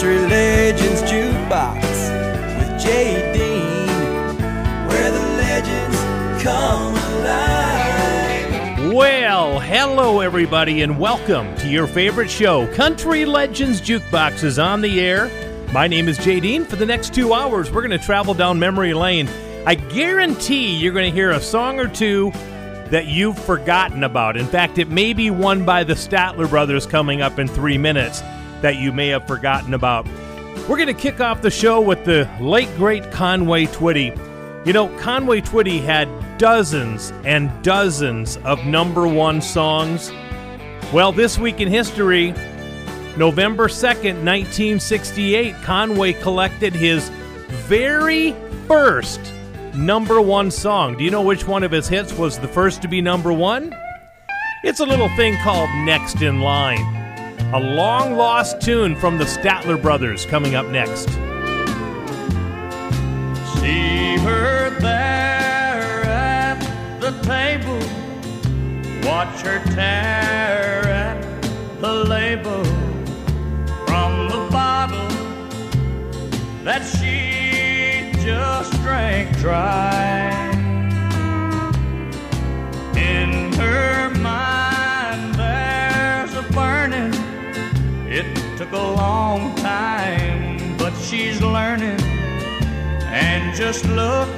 Country Legends Jukebox with Jay Dean, where the legends come alive. Well, hello everybody, and welcome to your favorite show, Country Legends Jukebox is on the air. My name is Jay Dean. For the next two hours, we're going to travel down memory lane. I guarantee you're going to hear a song or two that you've forgotten about. In fact, it may be one by the Statler Brothers coming up in three minutes that you may have forgotten about. We're going to kick off the show with the late, great Conway Twitty. You know, Conway Twitty had dozens and dozens of number one songs. Well, this week in history, November 2nd, 1968, Conway collected his very first number one song. Do you know which one of his hits was the first to be number one? It's a little thing called Next in Line, a long lost tune from the Statler Brothers coming up next. See her there at the table. Watch her tear at the label from the bottle that she just drank dry. In her mind, took a long time, but she's learning. And just look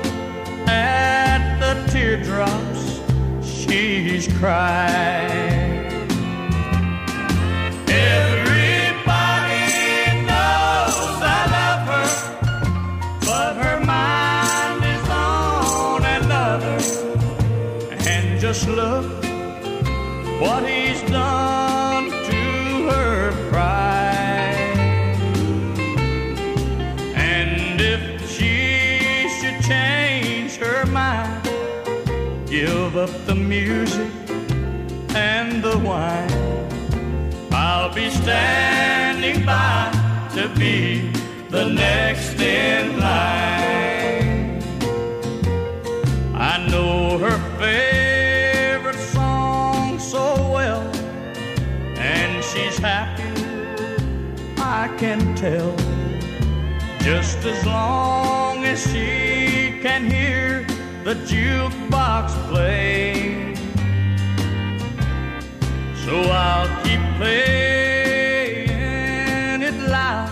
at the teardrops she's crying. Everybody knows I love her, but her mind is on another. And just look what he's done up the music and the wine, I'll be standing by to be the next in line. I know her favorite song so well, and she's happy, I can tell. Just as long as she can hear the jukebox play. So I'll keep playing it loud.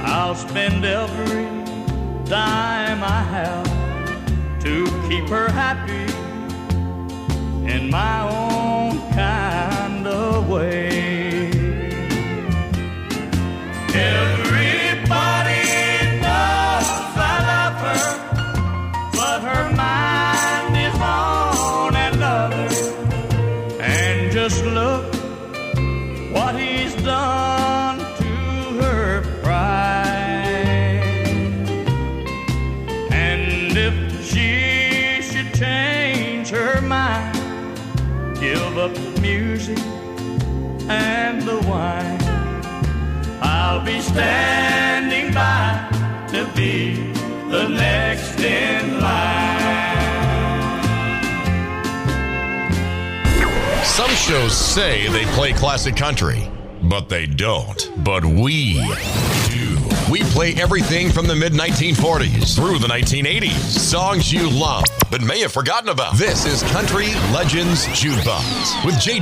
I'll spend every dime I have to keep her happy in my own kind of way. Just look what he's done to her pride. And if she should change her mind, give up the music and the wine. I'll be standing by to be the next in line. Some shows say they play classic country, but they don't. But we do. We play everything from the mid 1940s through the 1980s. Songs you love, but may have forgotten about. This is Country Legends Jukebox with J.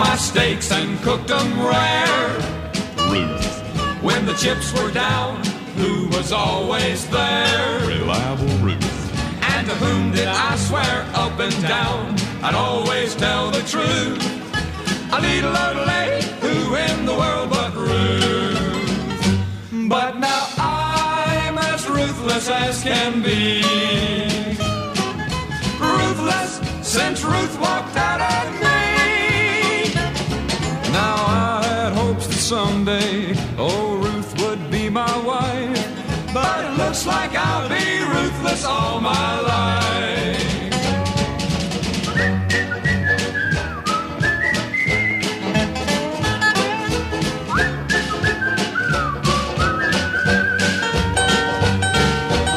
my steaks and cooked them rare. Ruth. When the chips were down, who was always there? Reliable Ruth. And to whom did I swear up and down? I'd always tell the truth. A little old lady, who in the world but Ruth? But now I'm as ruthless as can be. Ruthless since Ruth walked out on me. someday, oh, Ruth would be my wife. But it looks like I'll be ruthless all my life.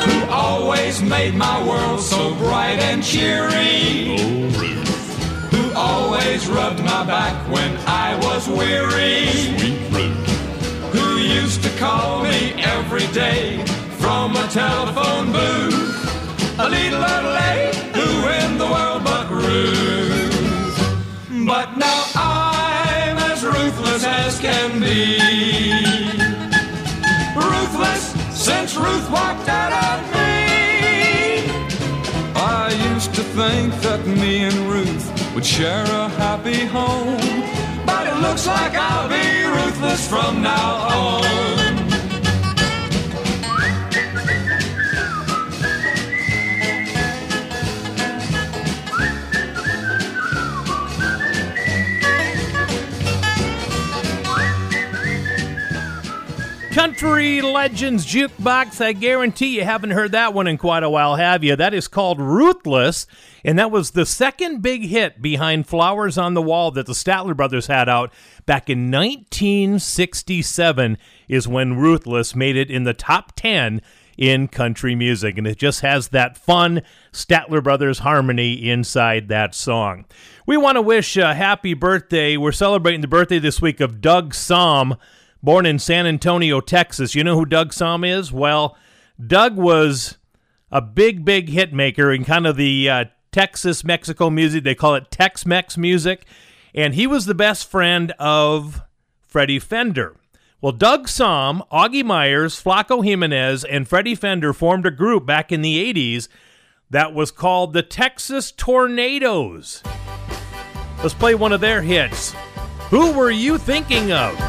Who always made my world so bright and cheery? Oh, always rubbed my back when I was weary. sweet Ruth. Who used to call me every day from a telephone booth. A little old lady who in the world but Ruth. But now I'm as ruthless as can be. Ruthless since Ruth walked out on me. I used to think would share a happy home. But it looks like I'll be ruthless from now on. Country Legends Jukebox. I guarantee you haven't heard that one in quite a while, have you? That is called Ruthless, and that was the second big hit behind Flowers on the Wall that the Statler Brothers had out back in 1967 is when Ruthless made it in the top 10 in country music, and it just has that fun Statler Brothers harmony inside that song. We want to wish a happy birthday. We're celebrating the birthday this week of Doug Sahm, born in San Antonio, Texas. You know who Doug Sahm is? Well, Doug was a big, big hit maker in kind of the uh, Texas Mexico music. They call it Tex Mex music. And he was the best friend of Freddie Fender. Well, Doug Sahm, Augie Myers, Flaco Jimenez, and Freddie Fender formed a group back in the 80s that was called the Texas Tornados. Let's play one of their hits. Who were you thinking of?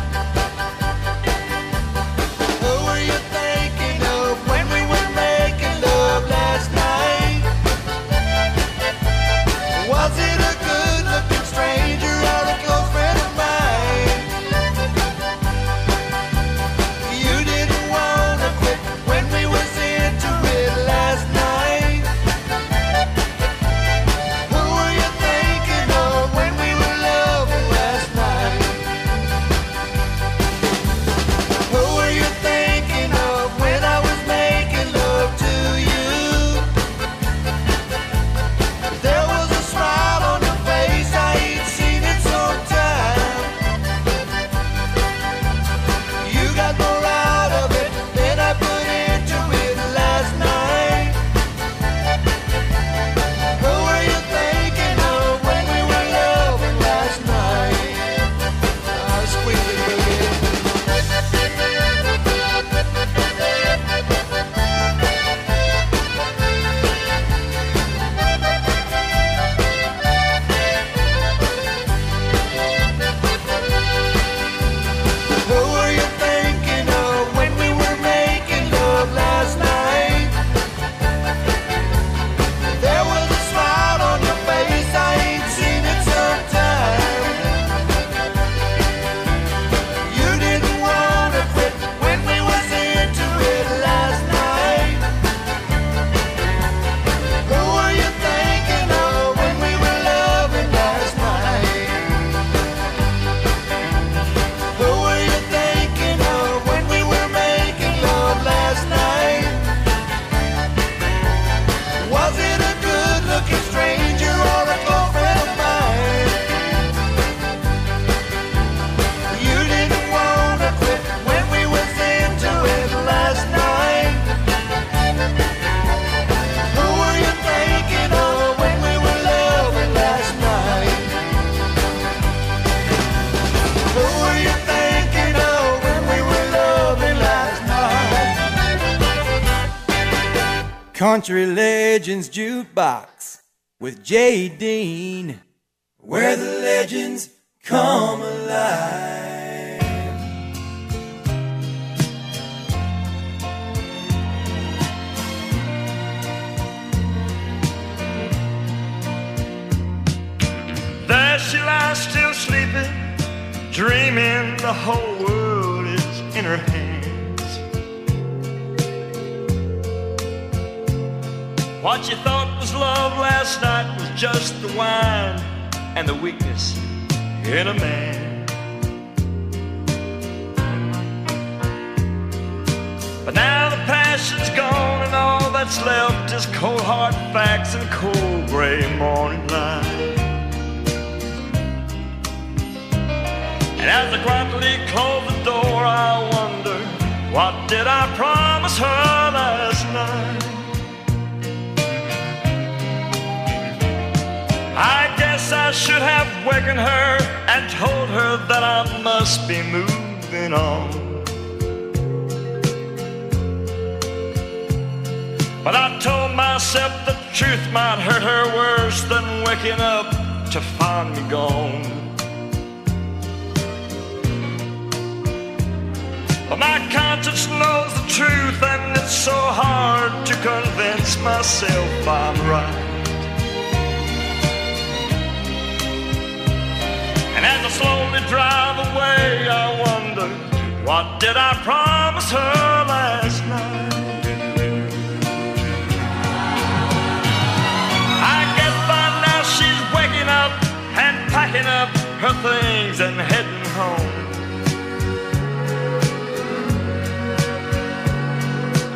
Country Legends Jukebox with Jay Dean, where the legends come alive. There she lies still sleeping, dreaming the whole world is in her hands. What you thought was love last night was just the wine and the weakness in a man. But now the passion's gone and all that's left is cold hard facts and cold gray morning light. And as I quietly close the door, I wonder what did I promise her last night? Guess I should have wakened her and told her that I must be moving on. But I told myself the truth might hurt her worse than waking up to find me gone. But my conscience knows the truth, and it's so hard to convince myself I'm right. And as I slowly drive away, I wonder what did I promise her last night? I guess by now she's waking up and packing up her things and heading home.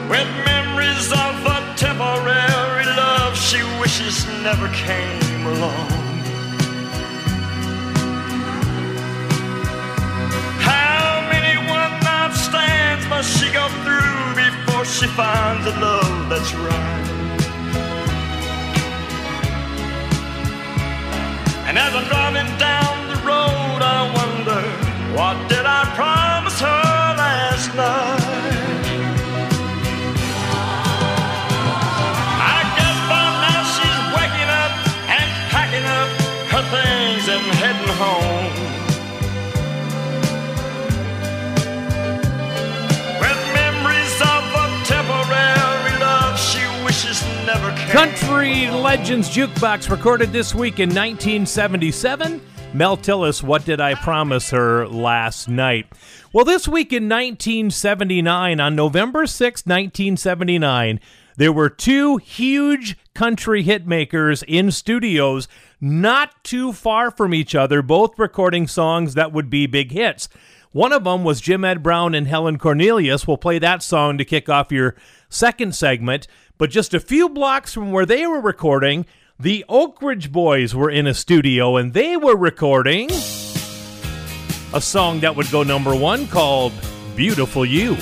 With memories of a temporary love she wishes never came along. Must she go through before she finds a love that's right? And as I'm driving down the road, I wonder what did I promise her Country Legends Jukebox recorded this week in 1977. Mel Tillis, What Did I Promise Her Last Night? Well, this week in 1979, on November 6, 1979, there were two huge country hitmakers in studios not too far from each other, both recording songs that would be big hits. One of them was Jim Ed Brown and Helen Cornelius. We'll play that song to kick off your second segment. But just a few blocks from where they were recording, the Oak Ridge Boys were in a studio and they were recording a song that would go number one called Beautiful You.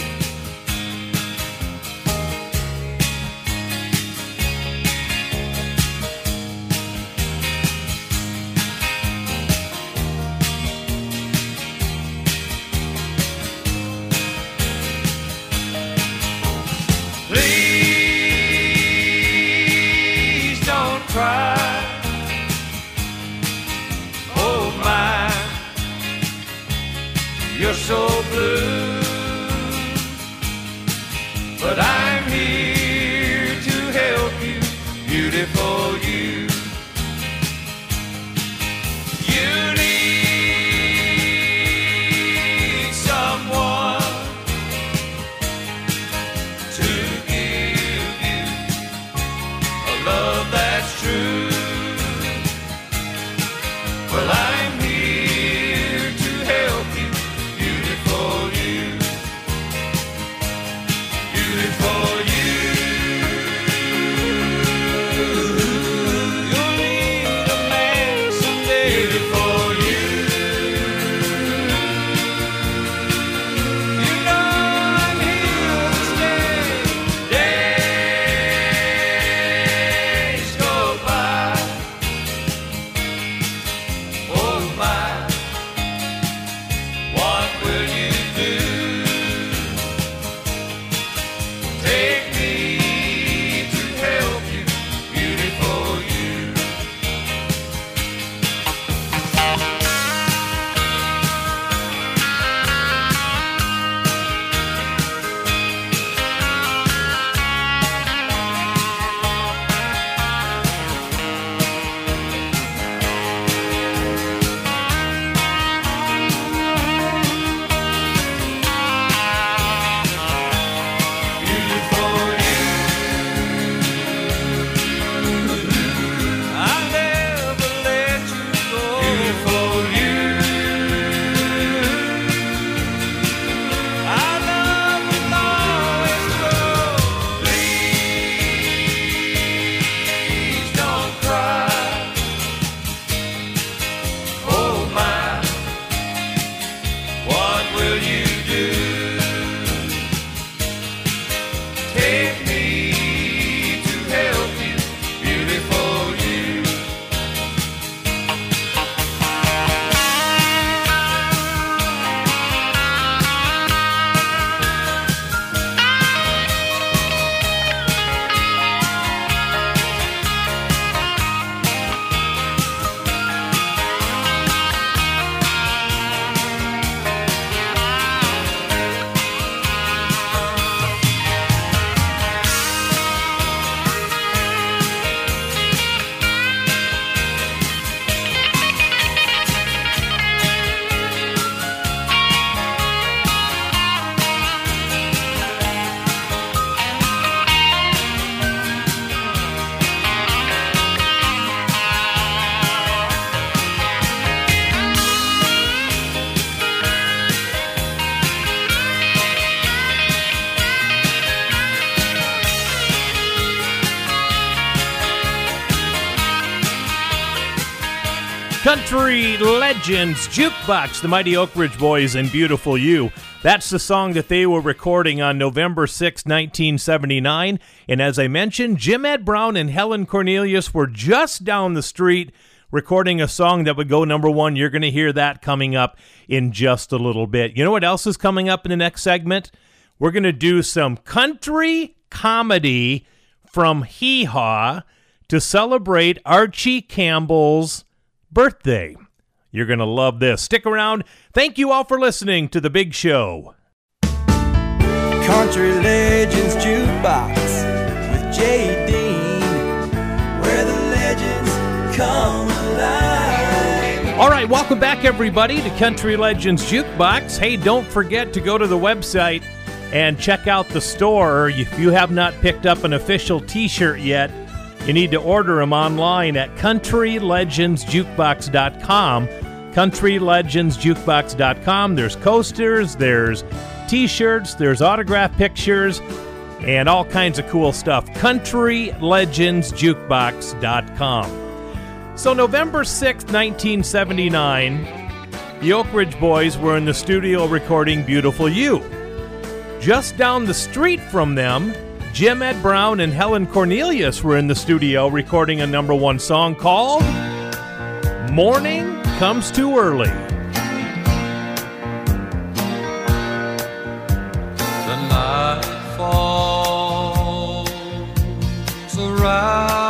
Country Legends Jukebox, the Mighty Oak Ridge Boys and Beautiful You. That's the song that they were recording on November 6, 1979. And as I mentioned, Jim Ed Brown and Helen Cornelius were just down the street recording a song that would go number one. You're going to hear that coming up in just a little bit. You know what else is coming up in the next segment? We're going to do some country comedy from Hee Haw to celebrate Archie Campbell's birthday. You're going to love this. Stick around. Thank you all for listening to The Big Show. Country Legends Jukebox with Jay Dean, where the legends come alive. All right, welcome back, everybody, to Country Legends Jukebox. Hey, don't forget to go to the website and check out the store. If you have not picked up an official t shirt yet, you need to order them online at countrylegendsjukebox.com. Countrylegendsjukebox.com. There's coasters, there's t shirts, there's autograph pictures, and all kinds of cool stuff. Countrylegendsjukebox.com. So, November 6th, 1979, the Oak Ridge Boys were in the studio recording Beautiful You. Just down the street from them, Jim Ed Brown and Helen Cornelius were in the studio recording a number one song called Morning Comes Too Early. The night falls around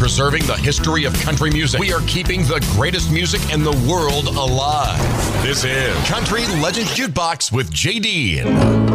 preserving the history of country music. We are keeping the greatest music in the world alive. This is Country Legends Jukebox with JD.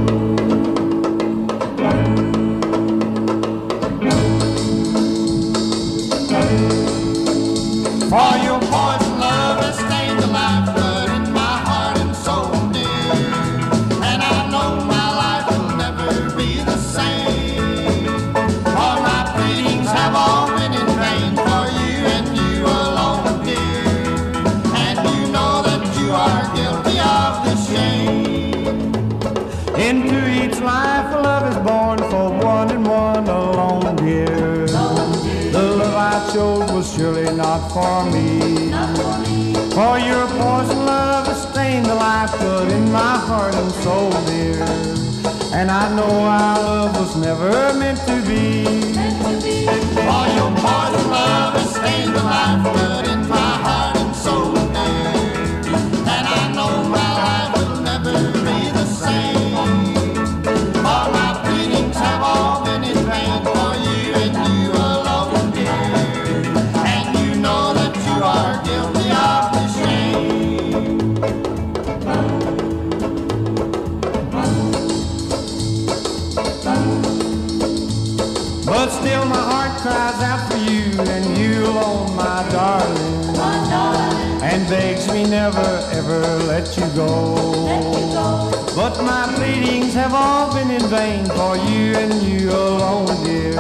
But my pleadings have all been in vain for you and you alone, dear.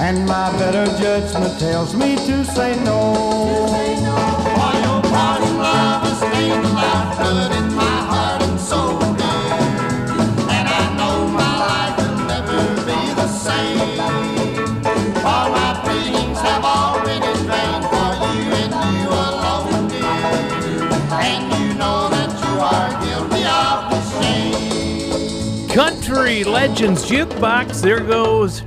And my better judgment tells me to say no. For your parting love has stained the Country Legends Jukebox. There goes.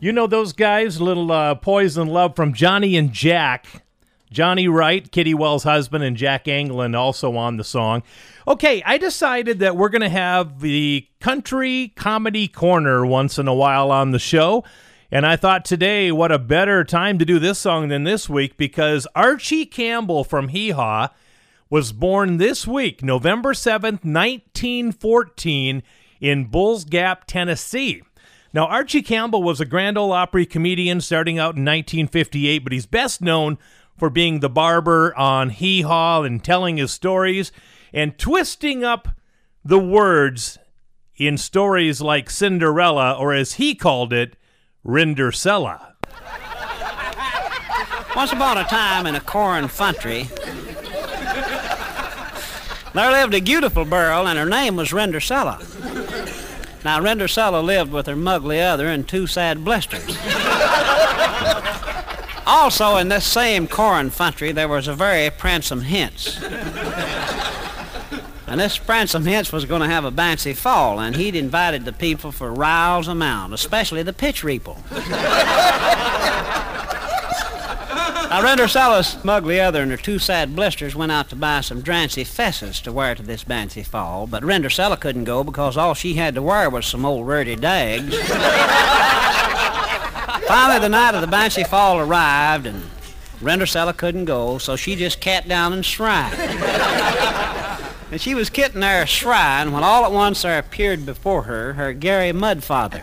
You know those guys, little uh, poison love from Johnny and Jack. Johnny Wright, Kitty Wells' husband, and Jack Anglin also on the song. Okay, I decided that we're going to have the country comedy corner once in a while on the show. And I thought today, what a better time to do this song than this week because Archie Campbell from Hee Haw was born this week, November 7th, 1914, in Bulls Gap, Tennessee. Now, Archie Campbell was a Grand Ole Opry comedian starting out in 1958, but he's best known for being the barber on Hee Haw and telling his stories and twisting up the words in stories like Cinderella, or as he called it, Rindersella. Once upon a time in a corn country, there lived a beautiful girl, and her name was Rendersella. Now, Rendersella lived with her mugly other and two sad blisters. also, in this same corn country, there was a very pransome hince. And this Pransome Hinch was going to have a bouncy fall, and he'd invited the people for riles amount, especially the pitch reaple. Now, Rendersella's smugly other and her two sad blisters went out to buy some drancy fesses to wear to this bouncy fall, but Rendersella couldn't go because all she had to wear was some old ruddy dags. Finally, the night of the bouncy fall arrived, and Rendersella couldn't go, so she just cat down and shrine. And she was kitting there shrine when all at once there appeared before her her Gary Mudfather.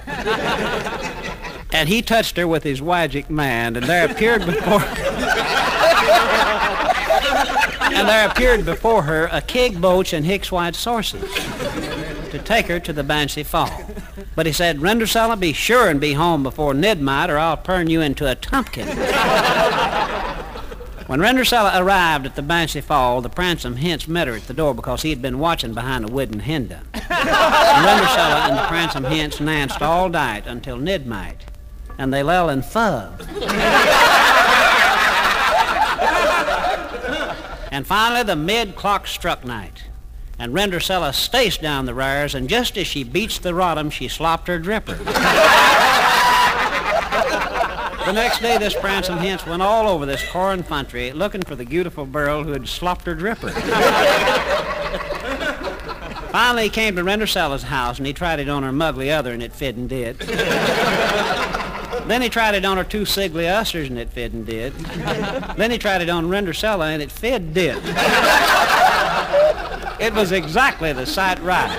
And he touched her with his wagic man, and there appeared before and there appeared before her a keg boach and Hicks white sources to take her to the Banshee Fall. But he said, Rendersella, be sure and be home before midnight, or I'll turn you into a tumpkin. When Rendersella arrived at the Banshee Fall, the Pransome Hinch met her at the door because he had been watching behind a wooden hinder. Rendersella and the Pransome Hinch danced all night until midnight, and they lell in fub. and finally, the mid clock struck night, and Rendersella staced down the rars, and just as she beats the rottum, she slopped her dripper. The next day, this Pransome Hinch went all over this corn country looking for the beautiful girl who had slopped her dripper. Finally, he came to Rendersella's house and he tried it on her mugly other and it fit and did. Then he tried it on her two sickly ushers, and it fit and did. then he tried it on Rendersella, and it fit did. it was exactly the sight right.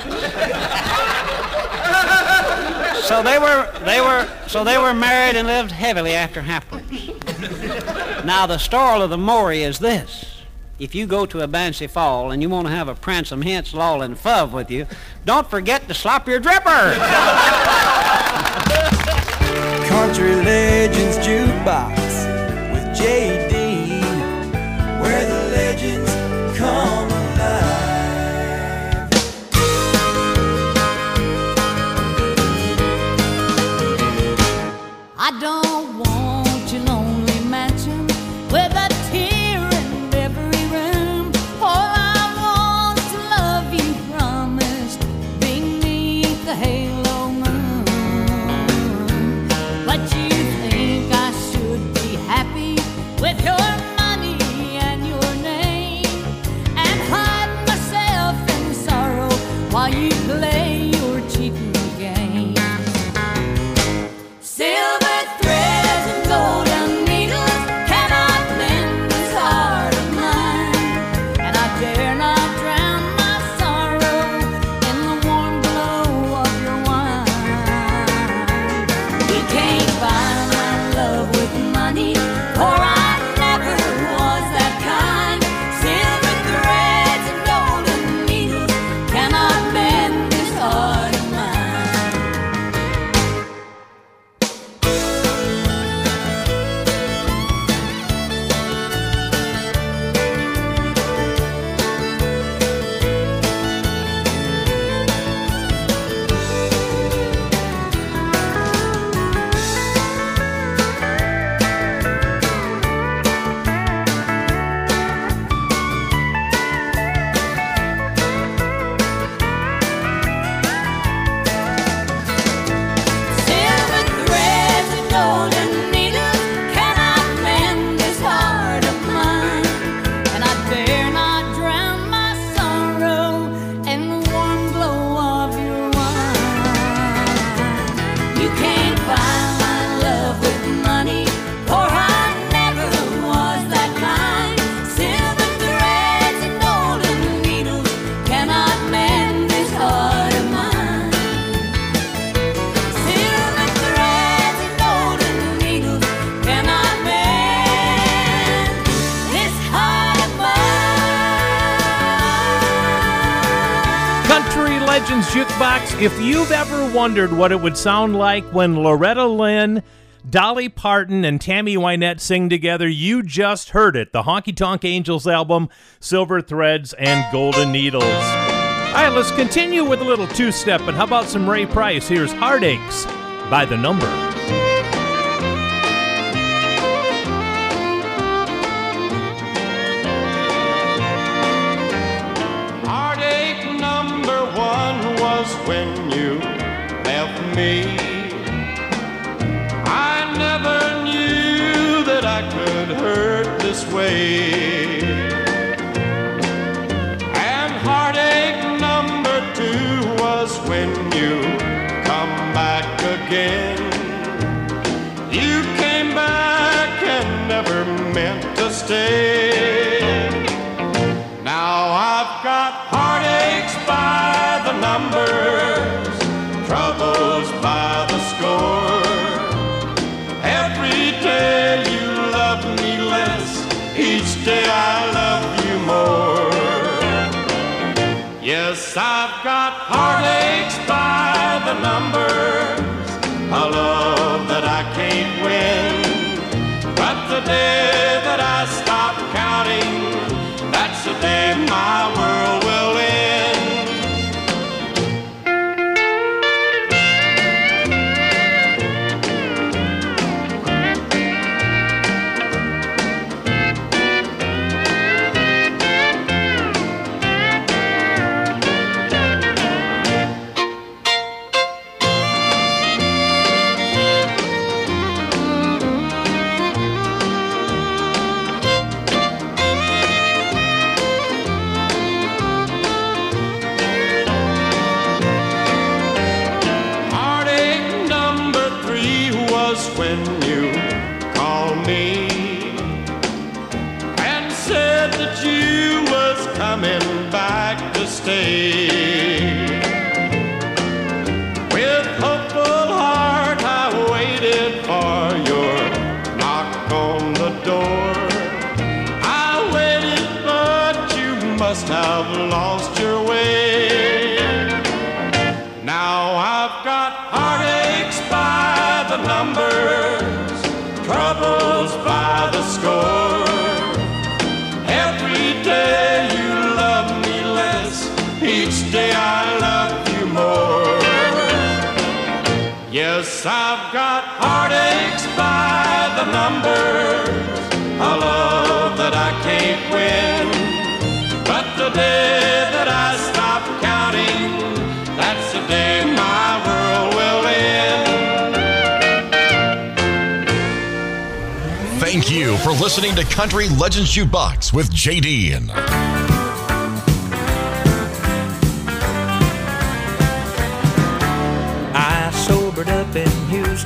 So they were they were so they were married and lived heavily after happily. Now the story of the Maury is this. If you go to a Banshee Fall and you want to have a pransom hence loll and fuv with you, don't forget to slop your dripper. Country Legends Jukebox with J. wondered what it would sound like when Loretta Lynn, Dolly Parton, and Tammy Wynette sing together, you just heard it. The Honky Tonk Angels album, Silver Threads and Golden Needles. All right, let's continue with a little two step. And how about some Ray Price? Here's Heartaches by the Number. Stay. Now I've got heartaches by the numbers, troubles by the score. Every day you love me less, each day I love you more. Yes, I've got heartaches by the numbers, a love that I can't win. But the day I've got heartaches by the numbers, a love that I can't win. But the day that I stop counting, that's the day my world will end. Thank you for listening to Country Legends Jukebox with JD.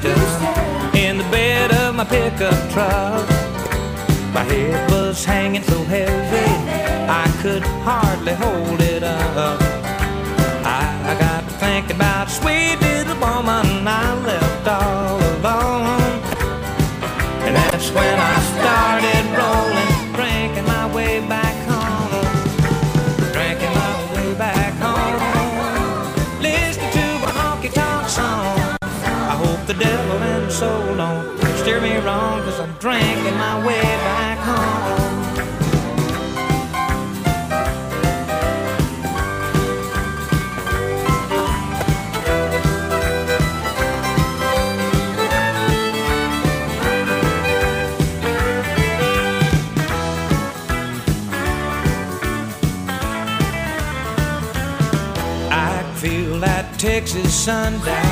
In in the bed of my pickup truck. My head was hanging so heavy I could hardly hold it devil and soul don't steer me wrong, cause I'm drinking my way back home. I feel that Texas sundown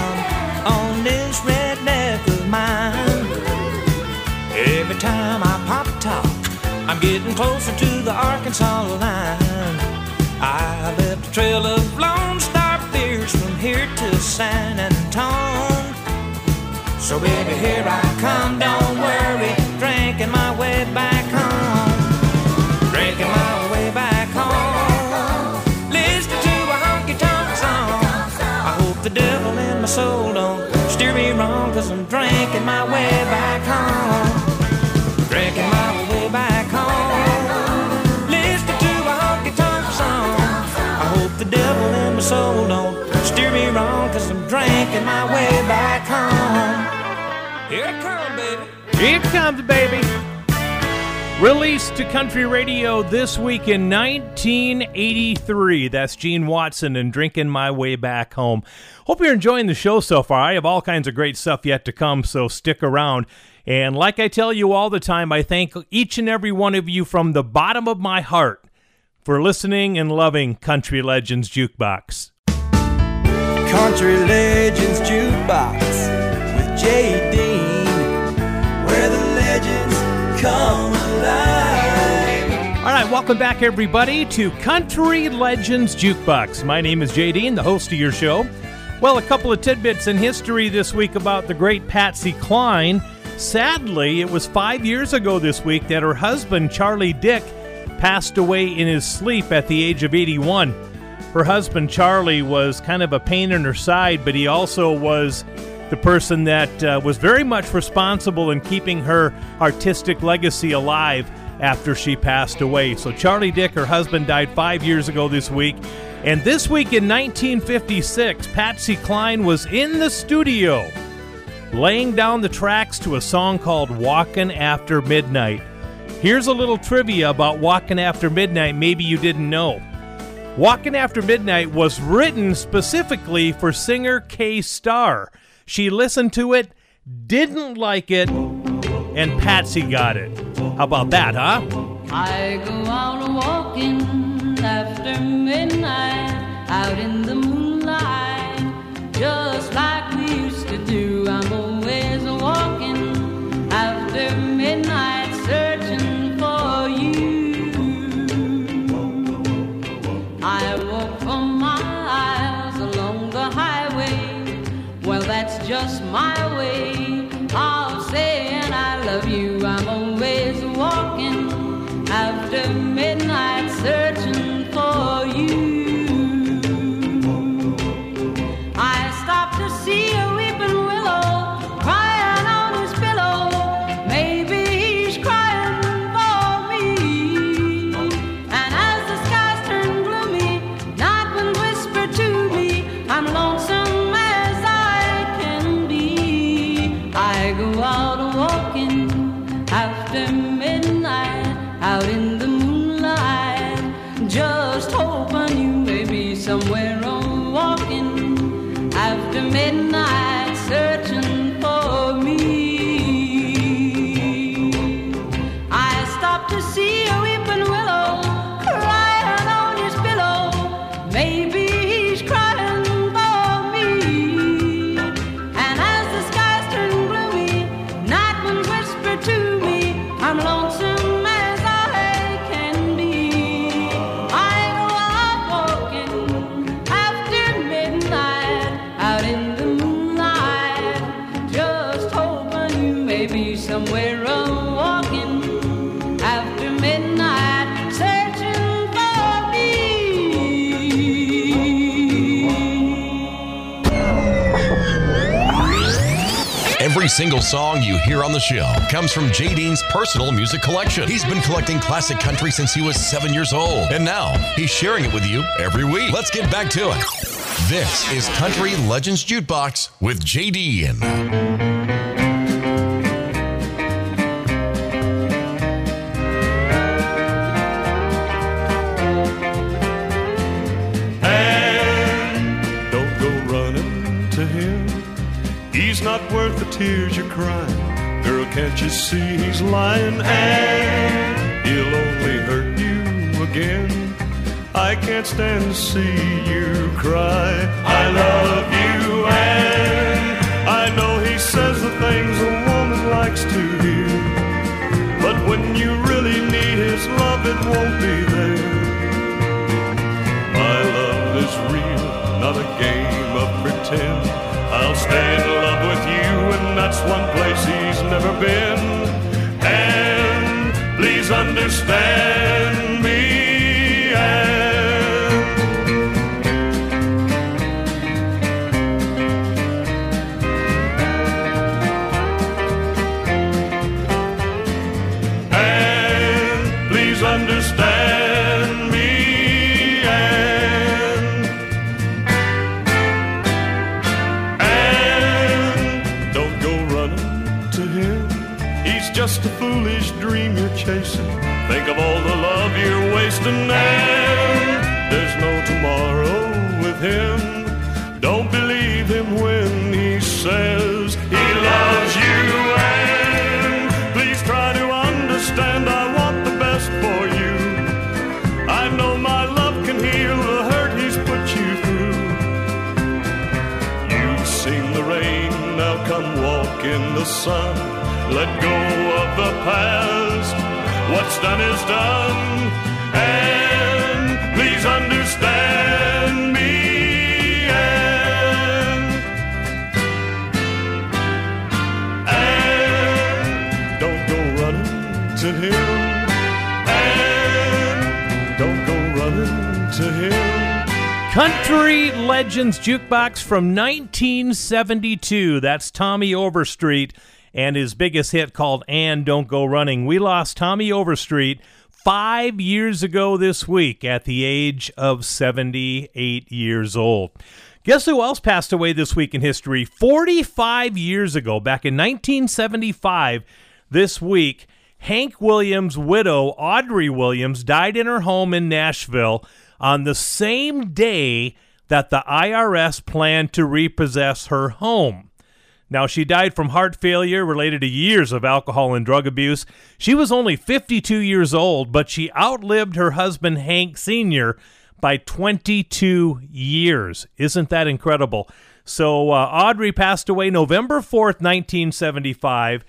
top, I'm getting closer to the Arkansas line. I left a trail of Lone Star beers from here to San Antone. So baby, here I come, don't worry, drinking my way back home. Drinking my way back home. Listening to a honky tonk song. I hope the devil in my soul don't steer me wrong, cause I'm drinking my way back home. I'm my way back home. Here it comes, baby. Here it comes, baby. Released to country radio this week in 1983. That's Gene Watson and Drinking My Way Back Home. Hope you're enjoying the show so far. I have all kinds of great stuff yet to come, so stick around. And like I tell you all the time, I thank each and every one of you from the bottom of my heart for listening and loving Country Legends Jukebox. Country Legends Jukebox with Jay Dean, where the legends come alive. All right, welcome back, everybody, to Country Legends Jukebox. My name is Jay Dean, the host of your show. Well, a couple of tidbits in history this week about the great Patsy Cline. Sadly, it was five years ago this week that her husband, Charlie Dick, passed away in his sleep at the age of 81. Her husband, Charlie, was kind of a pain in her side, but he also was the person that uh, was very much responsible in keeping her artistic legacy alive after she passed away. So, Charlie Dick, her husband, died five years ago this week. And this week in 1956, Patsy Cline was in the studio laying down the tracks to a song called Walkin' After Midnight. Here's a little trivia about Walkin' After Midnight, maybe you didn't know. Walkin' After Midnight was written specifically for singer Kay Starr. She listened to it, didn't like it, and Patsy got it. How about that, huh? I go out walking after midnight, out in the moonlight, just like single song you hear on the show comes from Jay Dean's personal music collection. He's been collecting classic country since he was seven years old, and now he's sharing it with you every week. Let's get back to it. This is Country Legends Jukebox with Jay Dean. Crying. Girl, can't you see he's lying? And he'll only hurt you again. I can't stand to see you cry. I love you, he's never been. And please understand there's no tomorrow with him don't believe him when he says he loves you and please try to understand I want the best for you I know my love can heal the hurt he's put you through You've seen the rain, now come walk in the sun. Let go of the past. What's done is done. Legends Jukebox from 1972. That's Tommy Overstreet and his biggest hit called And Don't Go Running. We lost Tommy Overstreet five years ago this week at the age of 78 years old. Guess who else passed away this week in history? 45 years ago, back in 1975, this week, Hank Williams' widow, Audrey Williams, died in her home in Nashville on the same day that the IRS planned to repossess her home. Now, she died from heart failure related to years of alcohol and drug abuse. She was only 52 years old, but she outlived her husband, Hank Sr., by 22 years. Isn't that incredible? So, uh, Audrey passed away November 4th, 1975.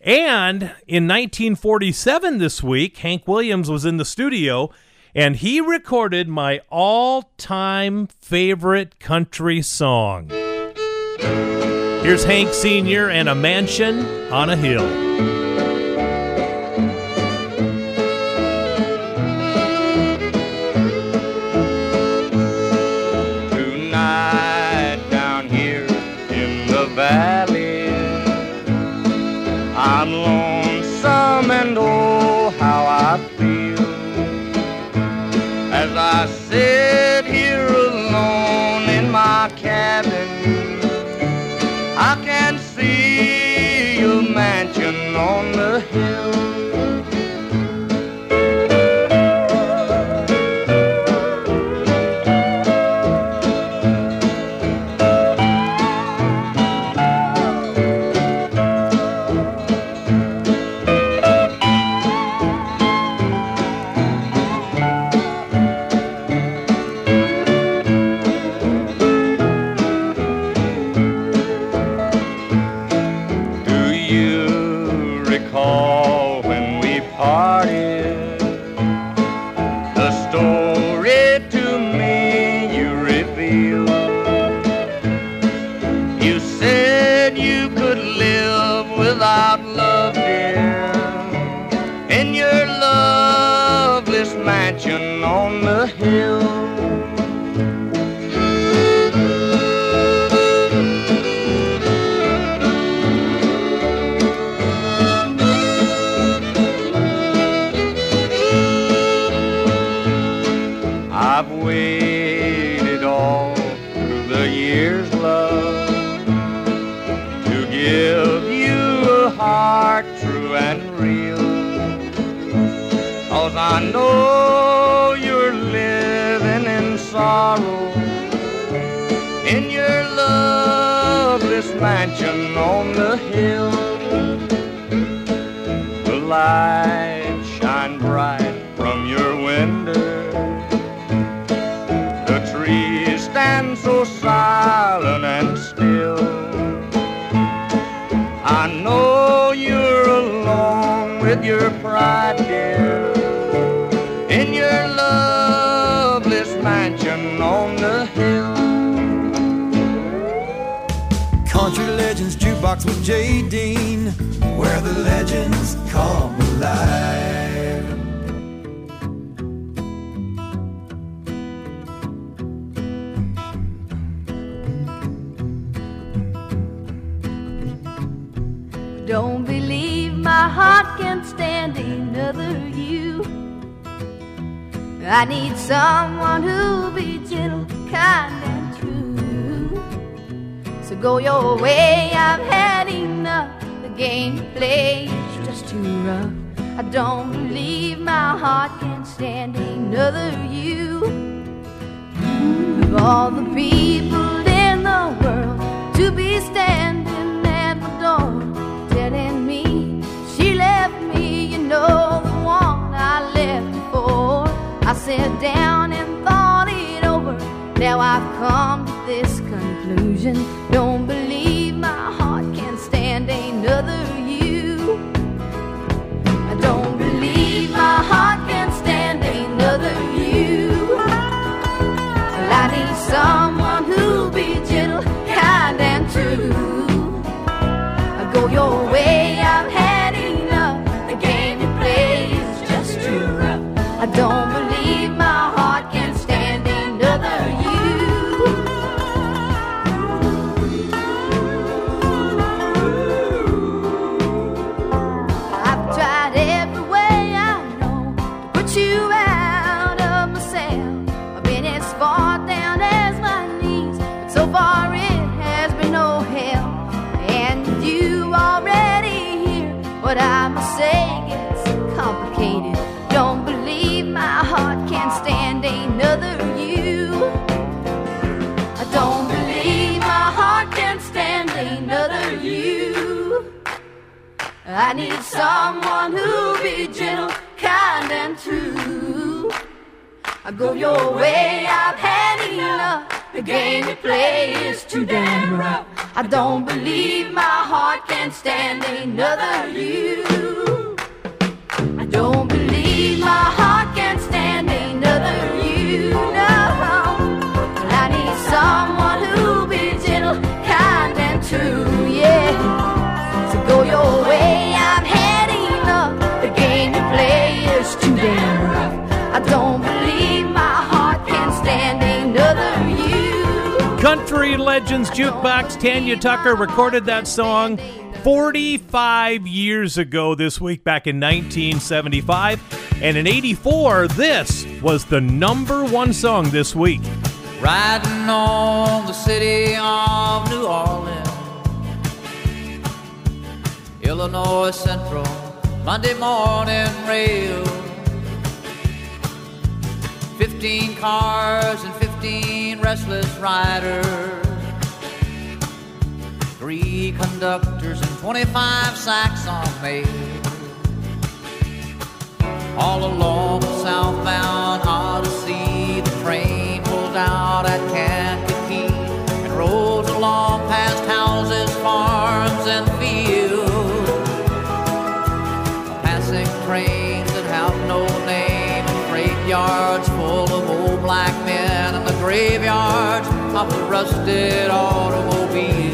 And in 1947, this week, Hank Williams was in the studio and he recorded my all time favorite country song. Here's Hank Sr. and a mansion on a hill. Sit here alone in my cabin. I can see a mansion on the hill. Country Legends Jukebox. Tanya Tucker recorded that song 45 years ago this week, back in 1975. And in 84, this was the number one song this week. Riding on the city of New Orleans, Illinois Central, Monday morning rail. 15 cars and 15 fifteen restless riders, three conductors, and 25 sacks on me. All along the southbound Odyssey, the train pulled out at Kankakee. of the rusted automobile.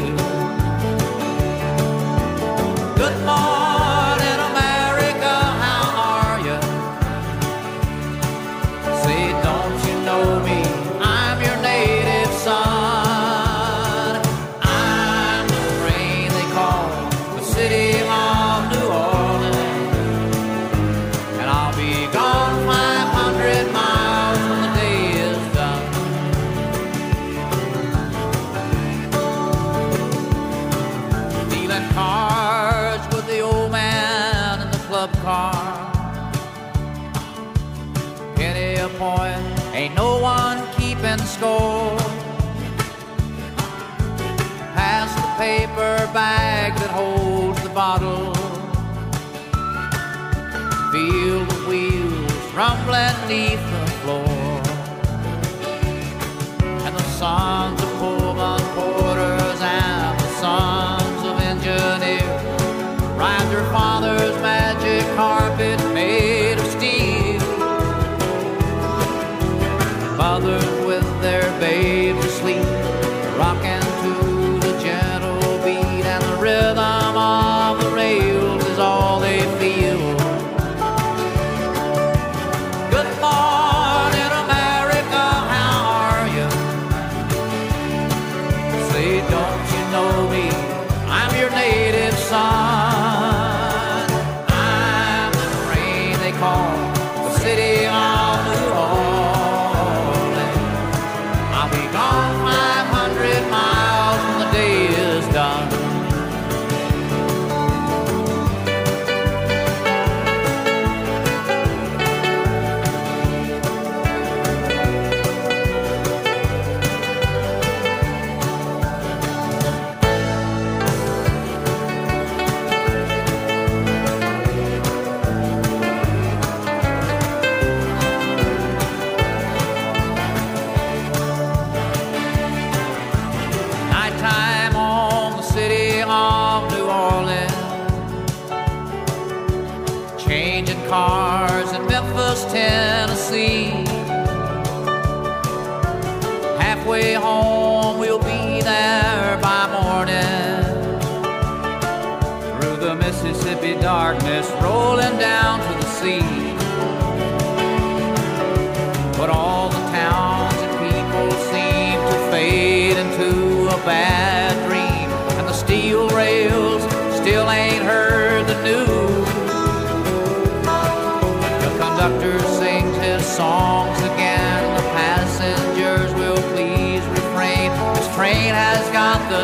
Bottle. Feel the wheels rumbling neath the floor.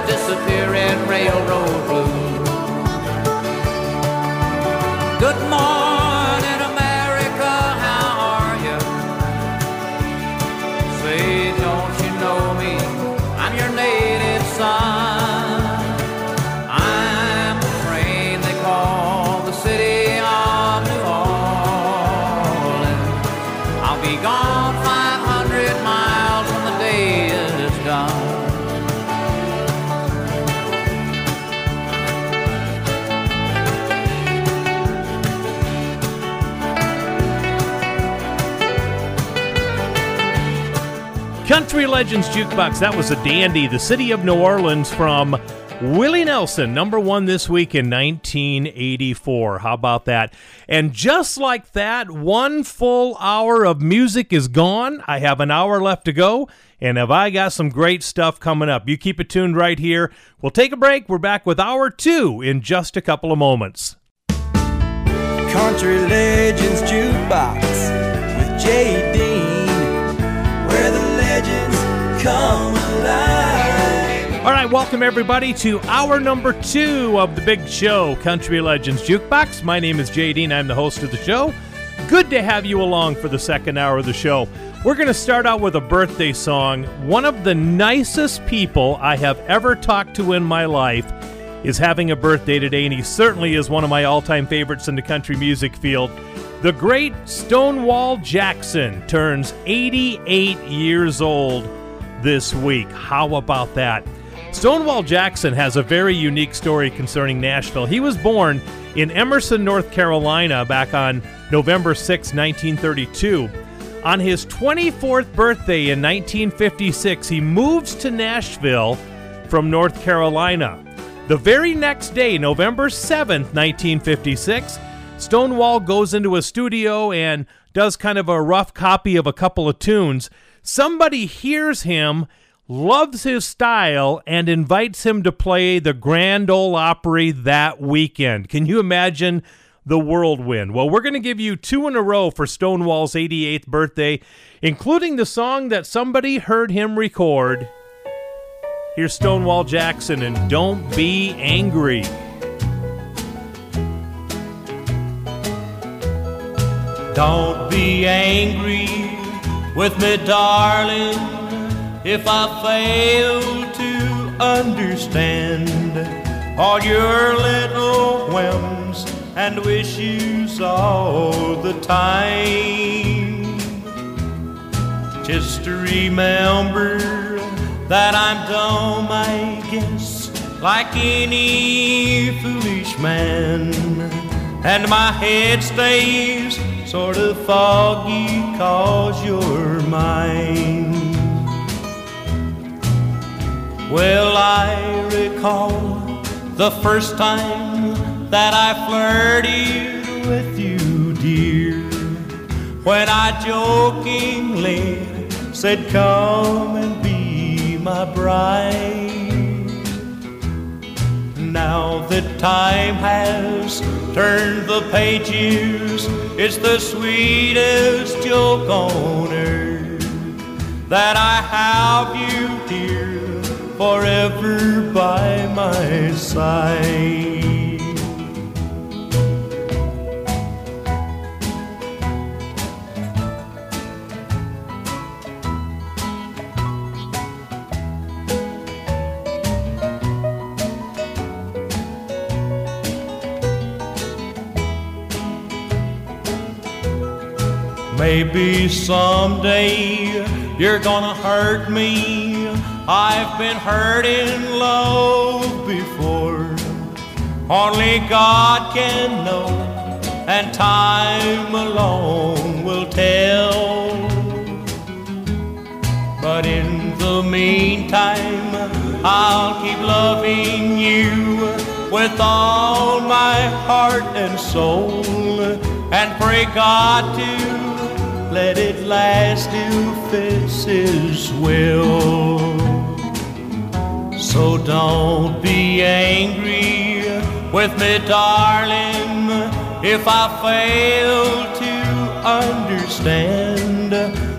Disappearing railroad blues. Country Legends Jukebox. That was a dandy. The City of New Orleans from Willie Nelson, number one this week in 1984. How about that? And just like that, one full hour of music is gone. I have an hour left to go. And have I got some great stuff coming up? You keep it tuned right here. We'll take a break. We're back with hour two in just a couple of moments. Country Legends Jukebox with Jay All right, welcome everybody to hour number two of the big show, Country Legends Jukebox. My name is Jay Dean. I'm the host of the show. Good to have you along for the second hour of the show. We're going to start out with a birthday song. One of the nicest people I have ever talked to in my life is having a birthday today, and he certainly is one of my all time favorites in the country music field. The great Stonewall Jackson turns 88 years old this week. How about that? Stonewall Jackson has a very unique story concerning Nashville. He was born in Emerson, North Carolina, back on November 6, 1932. On his 24th birthday in 1956, he moves to Nashville from North Carolina. The very next day, November 7th, 1956, Stonewall goes into a studio and does kind of a rough copy of a couple of tunes. Somebody hears him, loves his style, and invites him to play the Grand Ole Opry that weekend. Can you imagine the whirlwind? Well, we're going to give you two in a row for Stonewall's 88th birthday, including the song that somebody heard him record. Here's Stonewall Jackson and Don't Be Angry. Don't be angry with me, darling. if I fail to understand all your little whims and wishes all the time. Just remember that I'm dumb, I guess, like any foolish man. And my head stays sort of foggy cause you're mine. Well, I recall the first time that I flirted with you, dear, when I jokingly said, Come and be my bride. Now that time has turned the pages, it's the sweetest joke on earth that I have you here forever by my side. Maybe someday you're gonna hurt me. I've been hurt in love before. Only God can know, and time alone will tell. But in the meantime, I'll keep loving you with all my heart and soul, and pray God to let it last if it's His will. So don't be angry with me, darling, if I fail to understand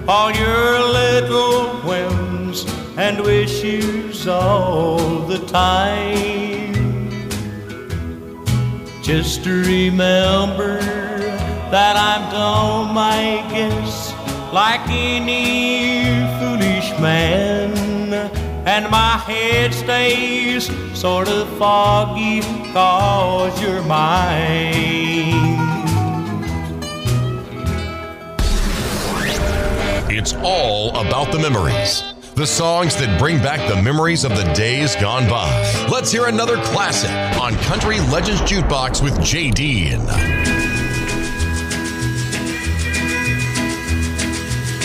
all your little whims and wishes all the time. Just remember that I'm dumb, I guess, like any foolish man. And my head stays sort of foggy cause you're mine. It's all about the memories. The songs that bring back the memories of the days gone by. Let's hear another classic on Country Legends Jukebox with Jay Dean.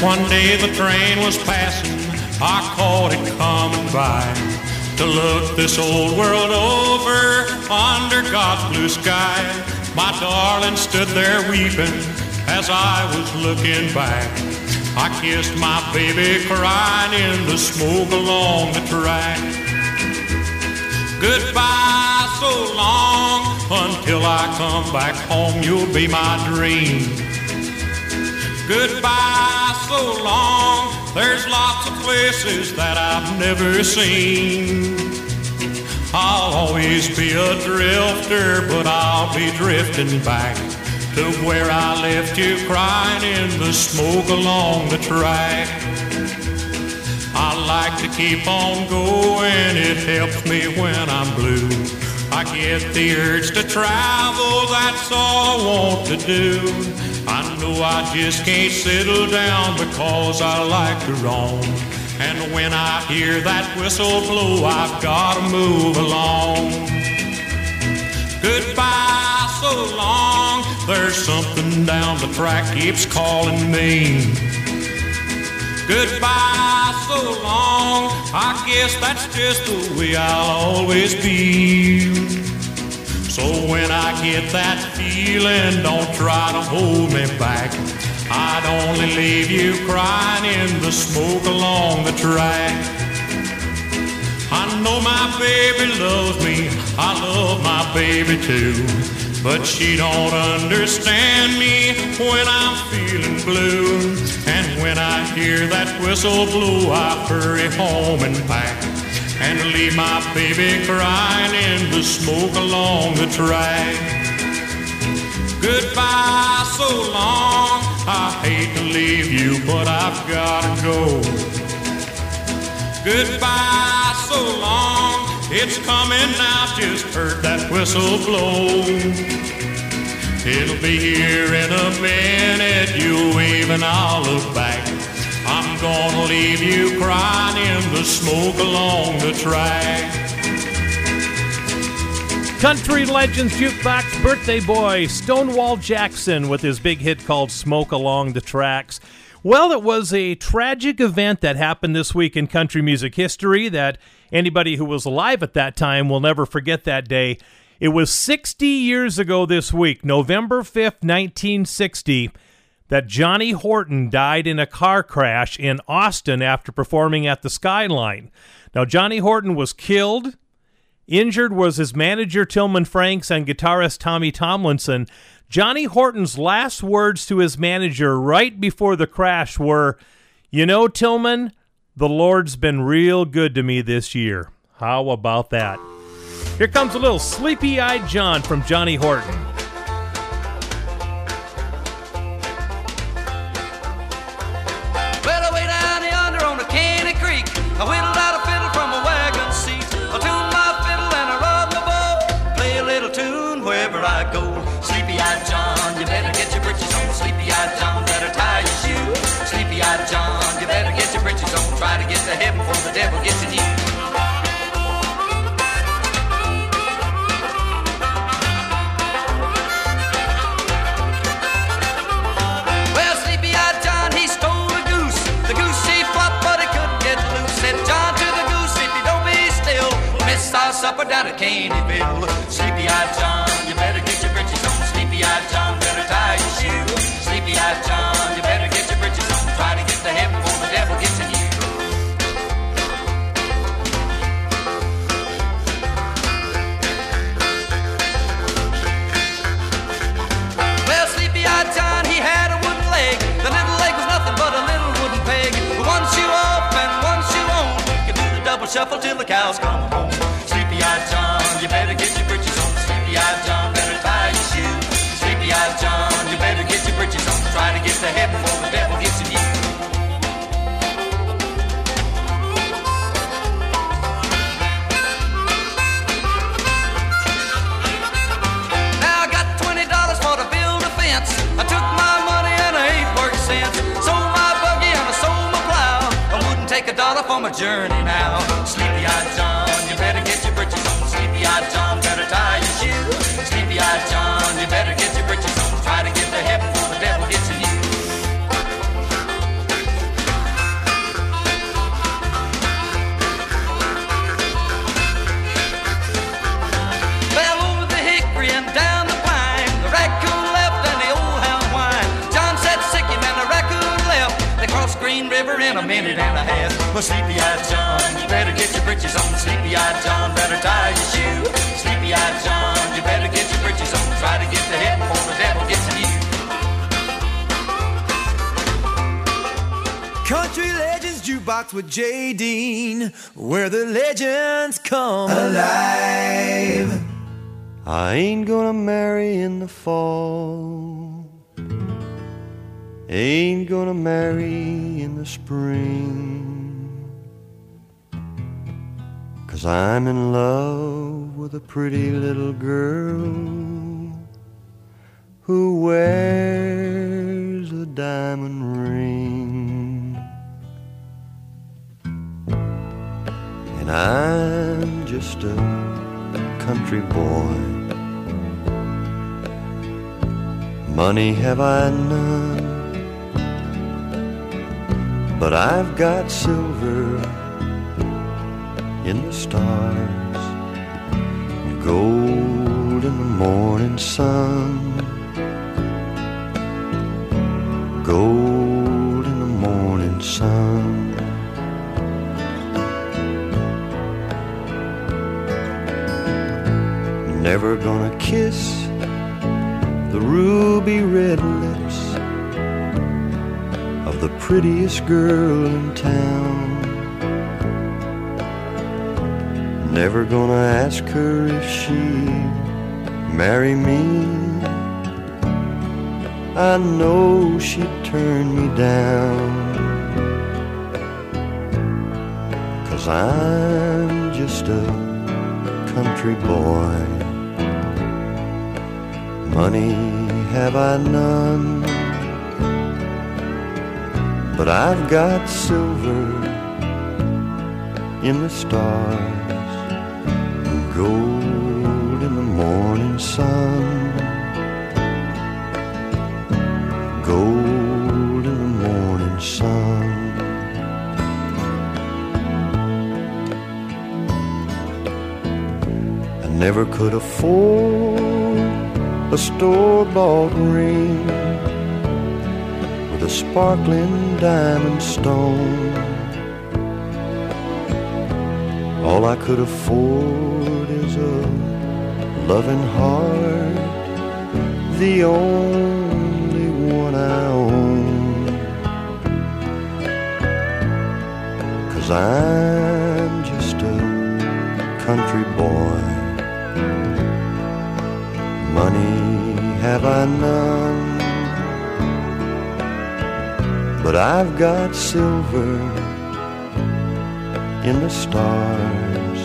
One day the train was passing, I caught it coming by to look this old world over under God's blue sky. My darling stood there weeping as I was looking back. I kissed my baby crying in the smoke along the track. Goodbye so long until I come back home, you'll be my dream. Goodbye so long. There's lots of places that I've never seen. I'll always be a drifter, but I'll be drifting back to where I left you crying in the smoke along the track. I like to keep on going, it helps me when I'm blue. I get the urge to travel, that's all I want to do. I know I just can't settle down because I like to roam. And when I hear that whistle blow, I've got to move along. Goodbye so long, there's something down the track keeps calling me. Goodbye so long, I guess that's just the way I'll always be. So when I get that feeling, don't try to hold me back. I'd only leave you crying in the smoke along the track. I know my baby loves me, I love my baby too. But she don't understand me when I'm feeling blue. And when I hear that whistle blow, I hurry home and pack and leave my baby crying in the smoke along the track. Goodbye so long, I hate to leave you, but I've gotta go. Goodbye, so long. It's coming now. Just heard that whistle blow. It'll be here in a minute. You wave and I'll look back. Gonna leave you crying in the smoke along the track. Country Legends Jukebox birthday boy Stonewall Jackson with his big hit called Smoke Along the Tracks. Well, it was a tragic event that happened this week in country music history that anybody who was alive at that time will never forget that day. It was 60 years ago this week, November 5th, 1960, that Johnny Horton died in a car crash in Austin after performing at the Skyline. Now, Johnny Horton was killed. Injured was his manager Tillman Franks and guitarist Tommy Tomlinson. Johnny Horton's last words to his manager right before the crash were, You know, Tillman, the Lord's been real good to me this year. How about that? Here comes a little sleepy eyed John from Johnny Horton. Before the devil gets you. Well, sleepy-eyed John, he stole a goose. The goose he flopped, but he couldn't get loose. Said John to the goose, if you don't be still, miss our supper down at Caneyville. Sleepy-eyed John, shuffle till the cows come home. Sleepy-eyed John, you better get your britches on. Sleepy-eyed John, better tie your shoe. Sleepy-eyed John, you better get your britches on. Try to get to heaven before the devil gets in you. Now I got twenty dollars for to build a fence. I took my money and I ain't. Sold my buggy and I sold my plow. I wouldn't take a dollar for my journey now. Sleepy-eyed John, you better get your britches on. Sleepy-eyed John, better tie your shoe. Sleepy-eyed John, you better get your britches on. Try to get to heaven before the devil gets in you. Fell over the hickory and down the pine. The raccoon left and the old hound whined. John said sick and the raccoon left. They crossed Green River in a minute and a half. Well, sleepy-eyed John, With Jay Dean, where the legends come alive. I ain't gonna marry in the fall. Ain't gonna marry in the spring. Cause I'm in love with a pretty little girl who wears a diamond ring. And I'm just a country boy. Money have I none, but I've got silver in the stars, and gold in the morning sun, gold in the morning sun. Never gonna kiss the ruby red lips of the prettiest girl in town. Never gonna ask her if she'd marry me. I know she'd turn me down. Cause I'm just a country boy. Money have I none, but I've got silver in the stars, and gold in the morning sun, gold in the morning sun. I never could afford a store-bought ring with a sparkling diamond stone. All I could afford is a loving heart, the only one I own. Cause I'm have I none, but I've got silver in the stars,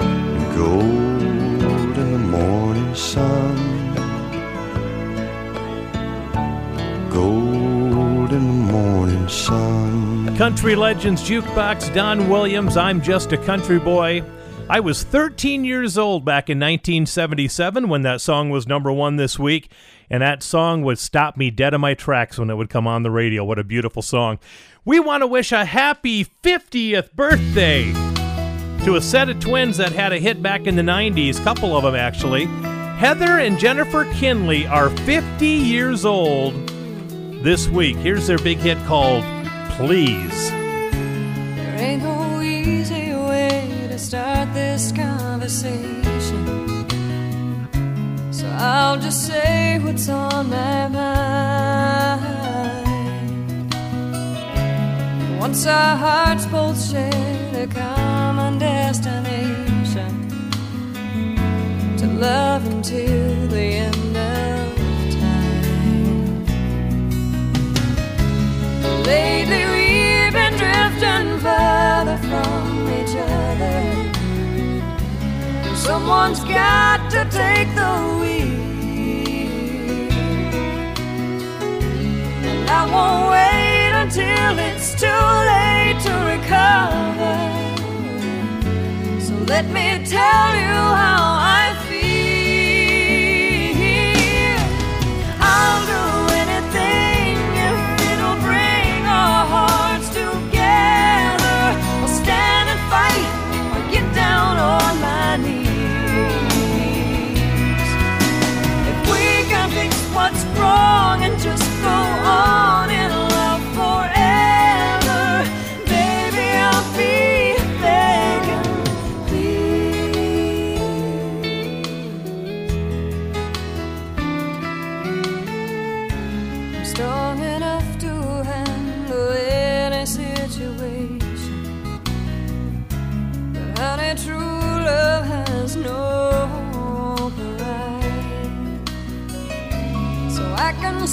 and gold in the morning sun, gold in the morning sun. Country Legends Jukebox, Don Williams. I'm just a country boy. I was 13 years old back in 1977 when that song was number one this week, and that song would stop me dead in my tracks when it would come on the radio. What a beautiful song. We want to wish a happy 50th birthday to a set of twins that had a hit back in the 90s, couple of them actually. Heather and Jennifer Kinley are 50 years old this week. Here's their big hit called Please. Start this conversation. So I'll just say what's on my mind. Once our hearts both shared a common destination to love until the end of time. Lately we've been drifting further from Someone's got to take the wheel. And I won't wait until it's too late to recover. So let me tell you how I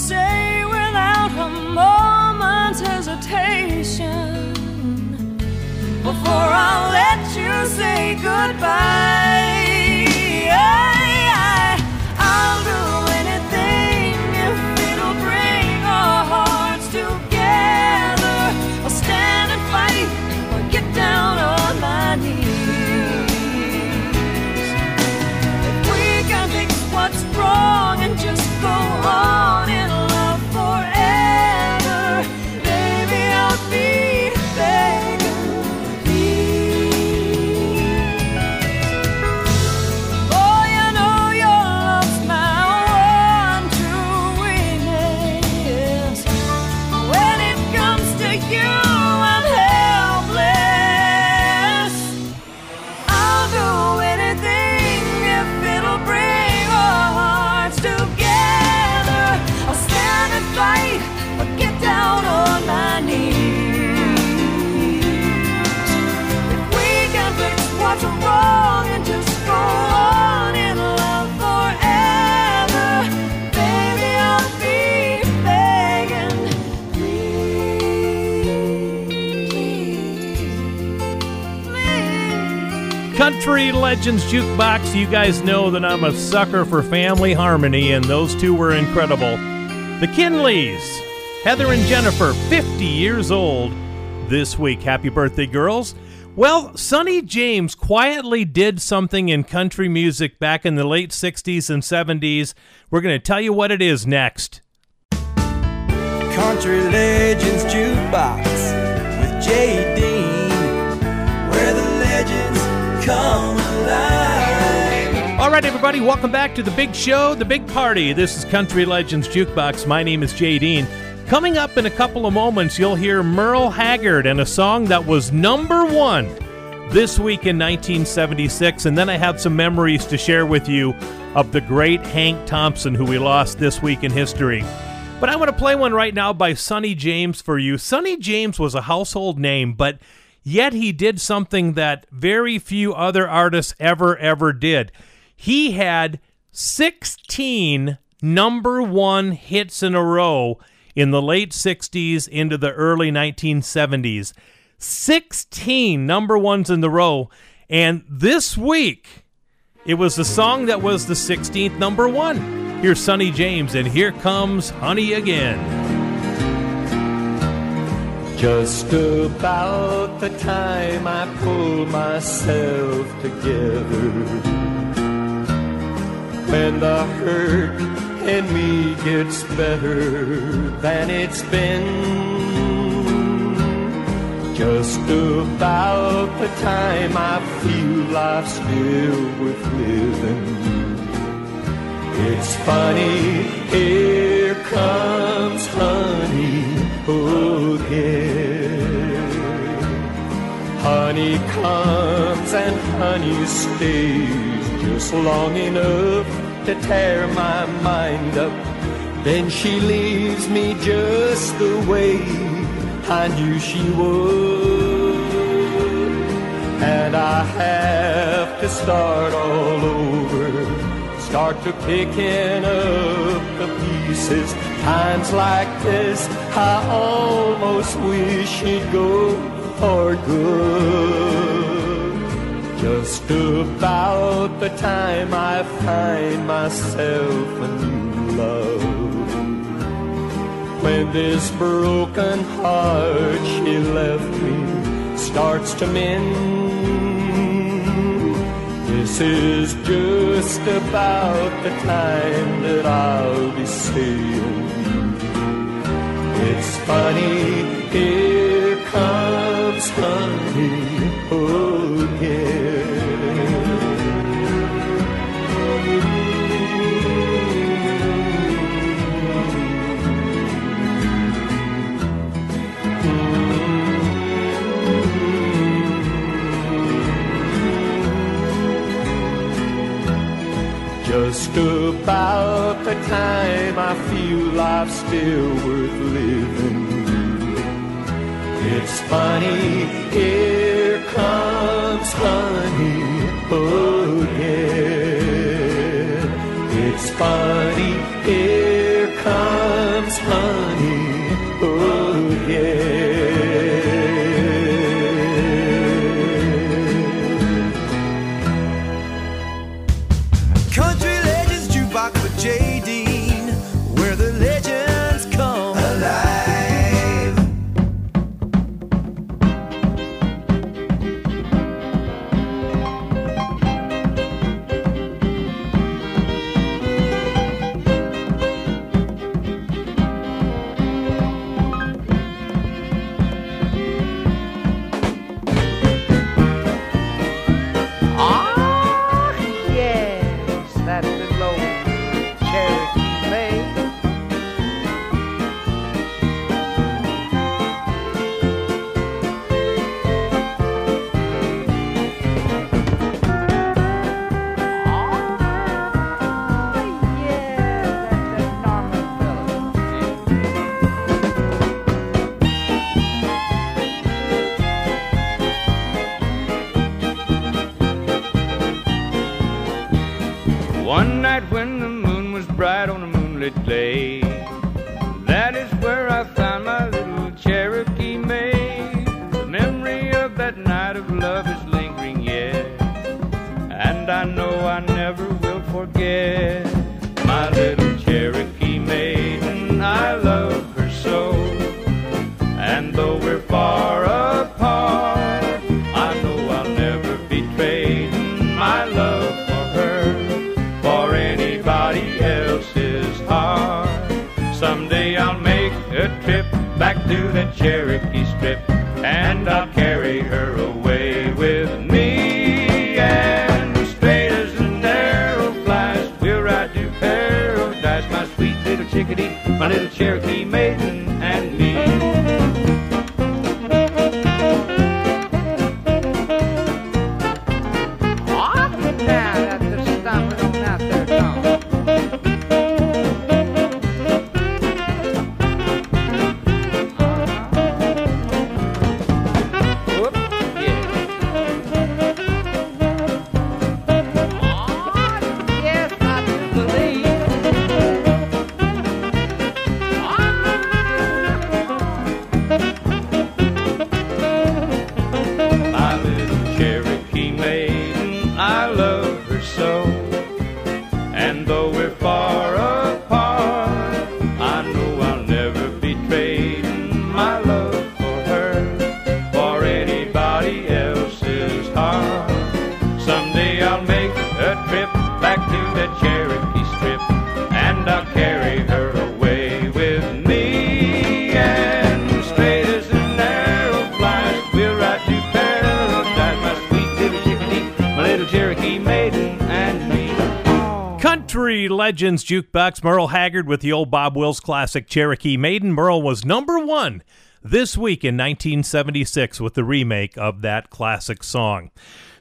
say without a moment's hesitation before I let you say goodbye. Legends Jukebox. You guys know that I'm a sucker for family harmony, and those two were incredible. The Kinleys, Heather and Jennifer, 50 years old this week. Happy birthday, girls. Well, Sonny James quietly did something in country music back in the late 60s and 70s. We're going to tell you what it is next. Country Legends Jukebox with Dean, where the legends come right, everybody, welcome back to the big show, the big party. This is Country Legends Jukebox. My name is Jay Dean. Coming up in a couple of moments, you'll hear Merle Haggard and a song that was number one this week in 1976. And then I have some memories to share with you of the great Hank Thompson, who we lost this week in history. But I want to play one right now by Sonny James for you. Sonny James was a household name, but yet he did something that very few other artists ever, ever did. He had 16 number one hits in a row in the late 60s into the early 1970s. 16 number ones in the row. And this week, it was the song that was the 16th number one. Here's Sonny James, and here comes Honey Again. Just about the time I pull myself together, when the hurt in me gets better than it's been. Just about the time I feel life's still worth living. It's funny, here comes honey again. Honey comes and honey stays just long enough to tear my mind up. Then she leaves me just the way I knew she would. And I have to start all over, start to picking up the pieces. Times like this, I almost wish she'd go for good. Just about the time I find myself a new love. When this broken heart she left me starts to mend. This is just about the time that I'll be saying. It's funny, here comes honey oh again. Just about the time I feel life's still worth living. It's funny, here comes honey again. It's funny, here comes honey Legends Jukebox, Merle Haggard with the old Bob Wills classic Cherokee Maiden. Merle was number one this week in 1976 with the remake of that classic song.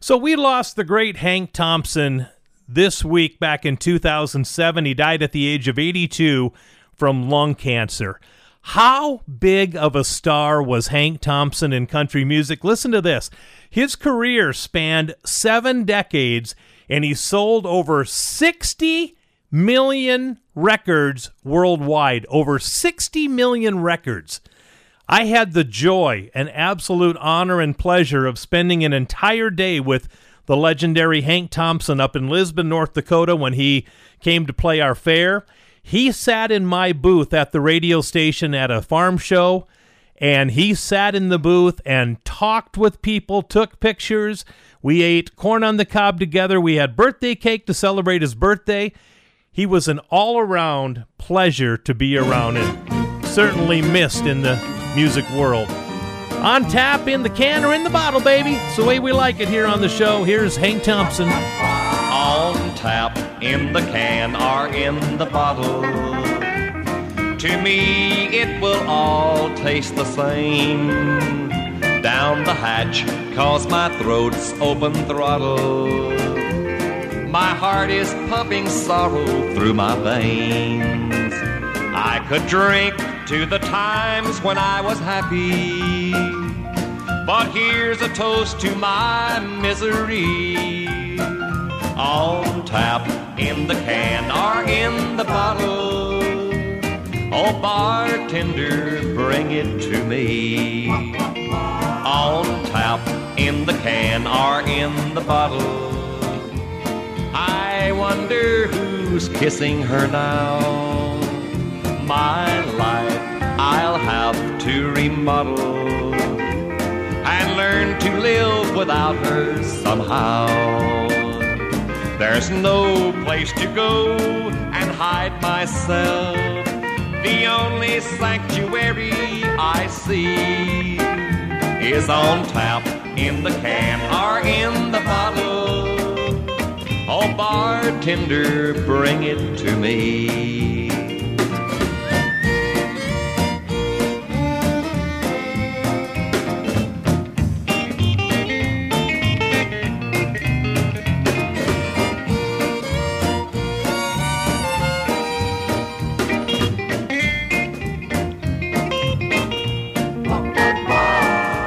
So we lost the great Hank Thompson this week back in 2007. He died at the age of 82 from lung cancer. How big of a star was Hank Thompson in country music? Listen to this. His career spanned seven decades and he sold over 60 million records worldwide. Over 60 million records. I had the joy and absolute honor and pleasure of spending an entire day with the legendary Hank Thompson up in Lisbon, North Dakota when he came to play our fair. He sat in my booth at the radio station at a farm show and he sat in the booth and talked with people, took pictures. We ate corn on the cob together. We had birthday cake to celebrate his birthday. He was an all around pleasure to be around and certainly missed in the music world. On tap, in the can, or in the bottle, baby. It's the way we like it here on the show. Here's Hank Thompson. On tap, in the can, or in the bottle. To me, it will all taste the same. Down the hatch, cause my throat's open throttle. My heart is pumping sorrow through my veins. I could drink to the times when I was happy. But here's a toast to my misery. On tap, in the can, or in the bottle. Oh, bartender, bring it to me. On tap, in the can, or in the bottle. I wonder who's kissing her now. My life I'll have to remodel and learn to live without her somehow. There's no place to go and hide myself. The only sanctuary I see is on tap, in the can, or in the bottle. Bartender, bring it to me.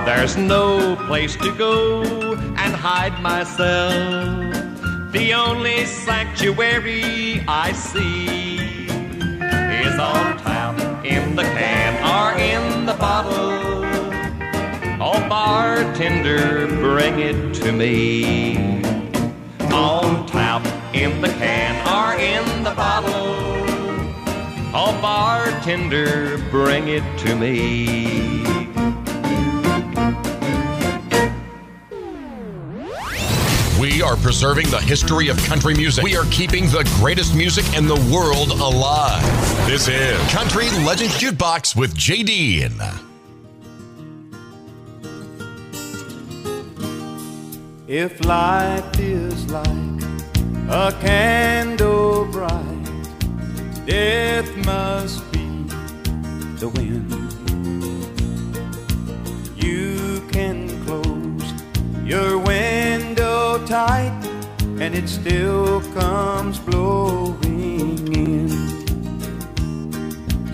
There's no place to go and hide myself. The only sanctuary I see is on tap, in the can, or in the bottle. Oh, bartender, bring it to me. On tap, in the can, or in the bottle. Oh, bartender, bring it to me. We are preserving the history of country music. We are keeping the greatest music in the world alive. This is Country Legends Jukebox with Jay Dean. If life is like a candle bright, death must be the wind. You can close your window tight, and it still comes blowing in.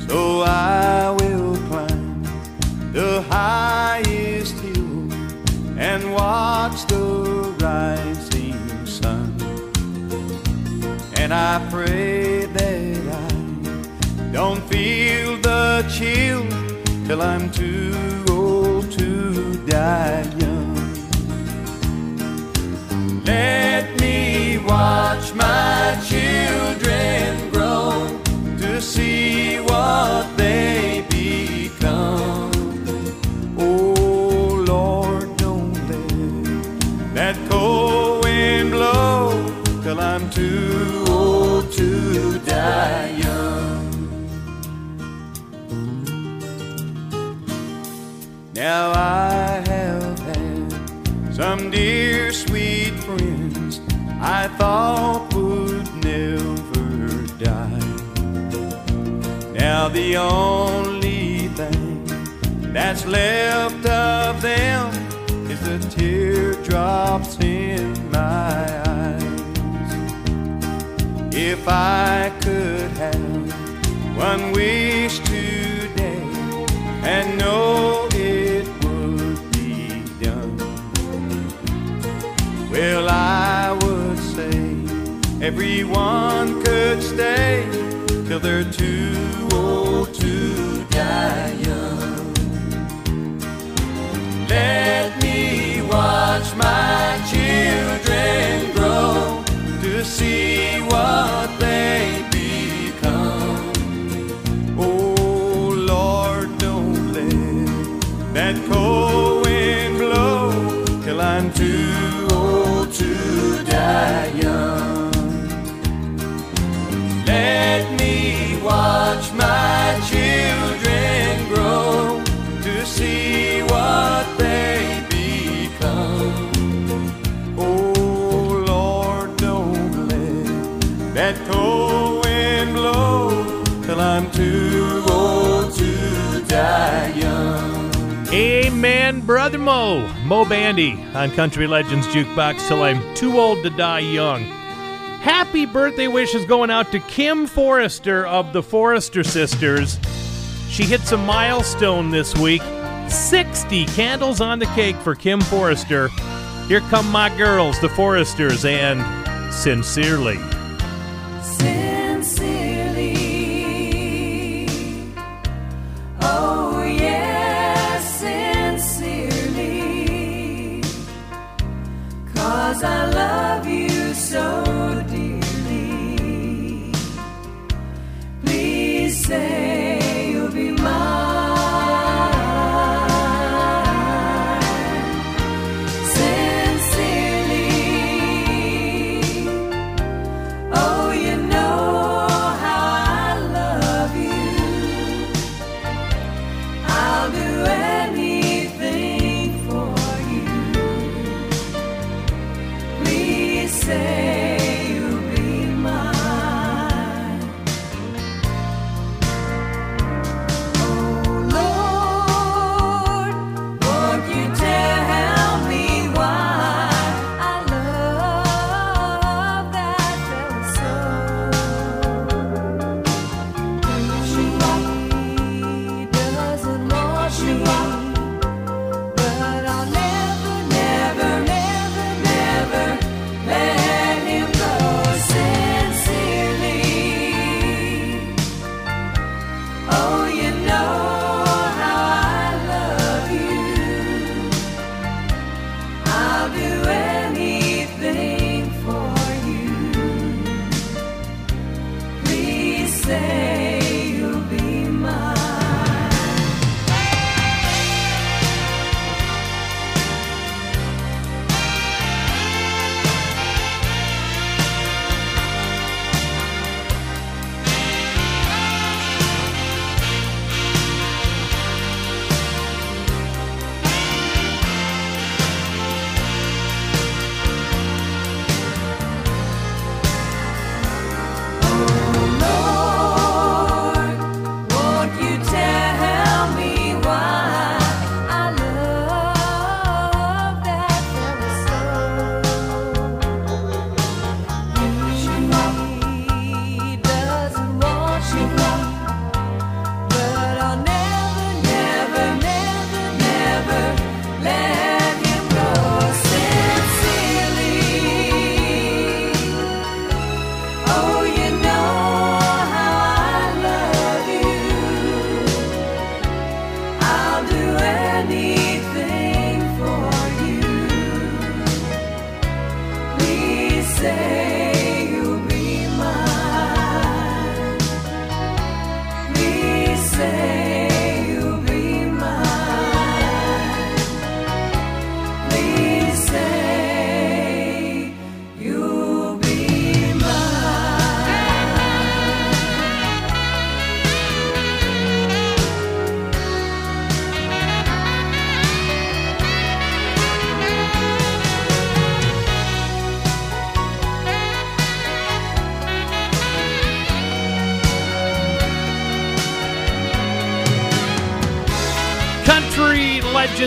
So I will climb the highest hill and watch the rising sun. And I pray that I don't feel the chill till I'm too old to die. Let me watch my children grow to see what they become. Oh Lord, don't let that cold wind blow till I'm too old to die young. Now I have had some dear sweet I thought would never die. Now the only thing that's left of them is the teardrops in my eyes. If I could everyone could stay till they're too old to die young. Let me watch my children grow to see Brother Moe. Moe Bandy on Country Legends Jukebox till I'm too old to die young. Happy birthday wishes going out to Kim Forrester of the Forrester Sisters. She hits a milestone this week 60 candles on the cake for Kim Forrester. Here come my girls, the Forresters, and sincerely. Sincerely. So dearly. Please say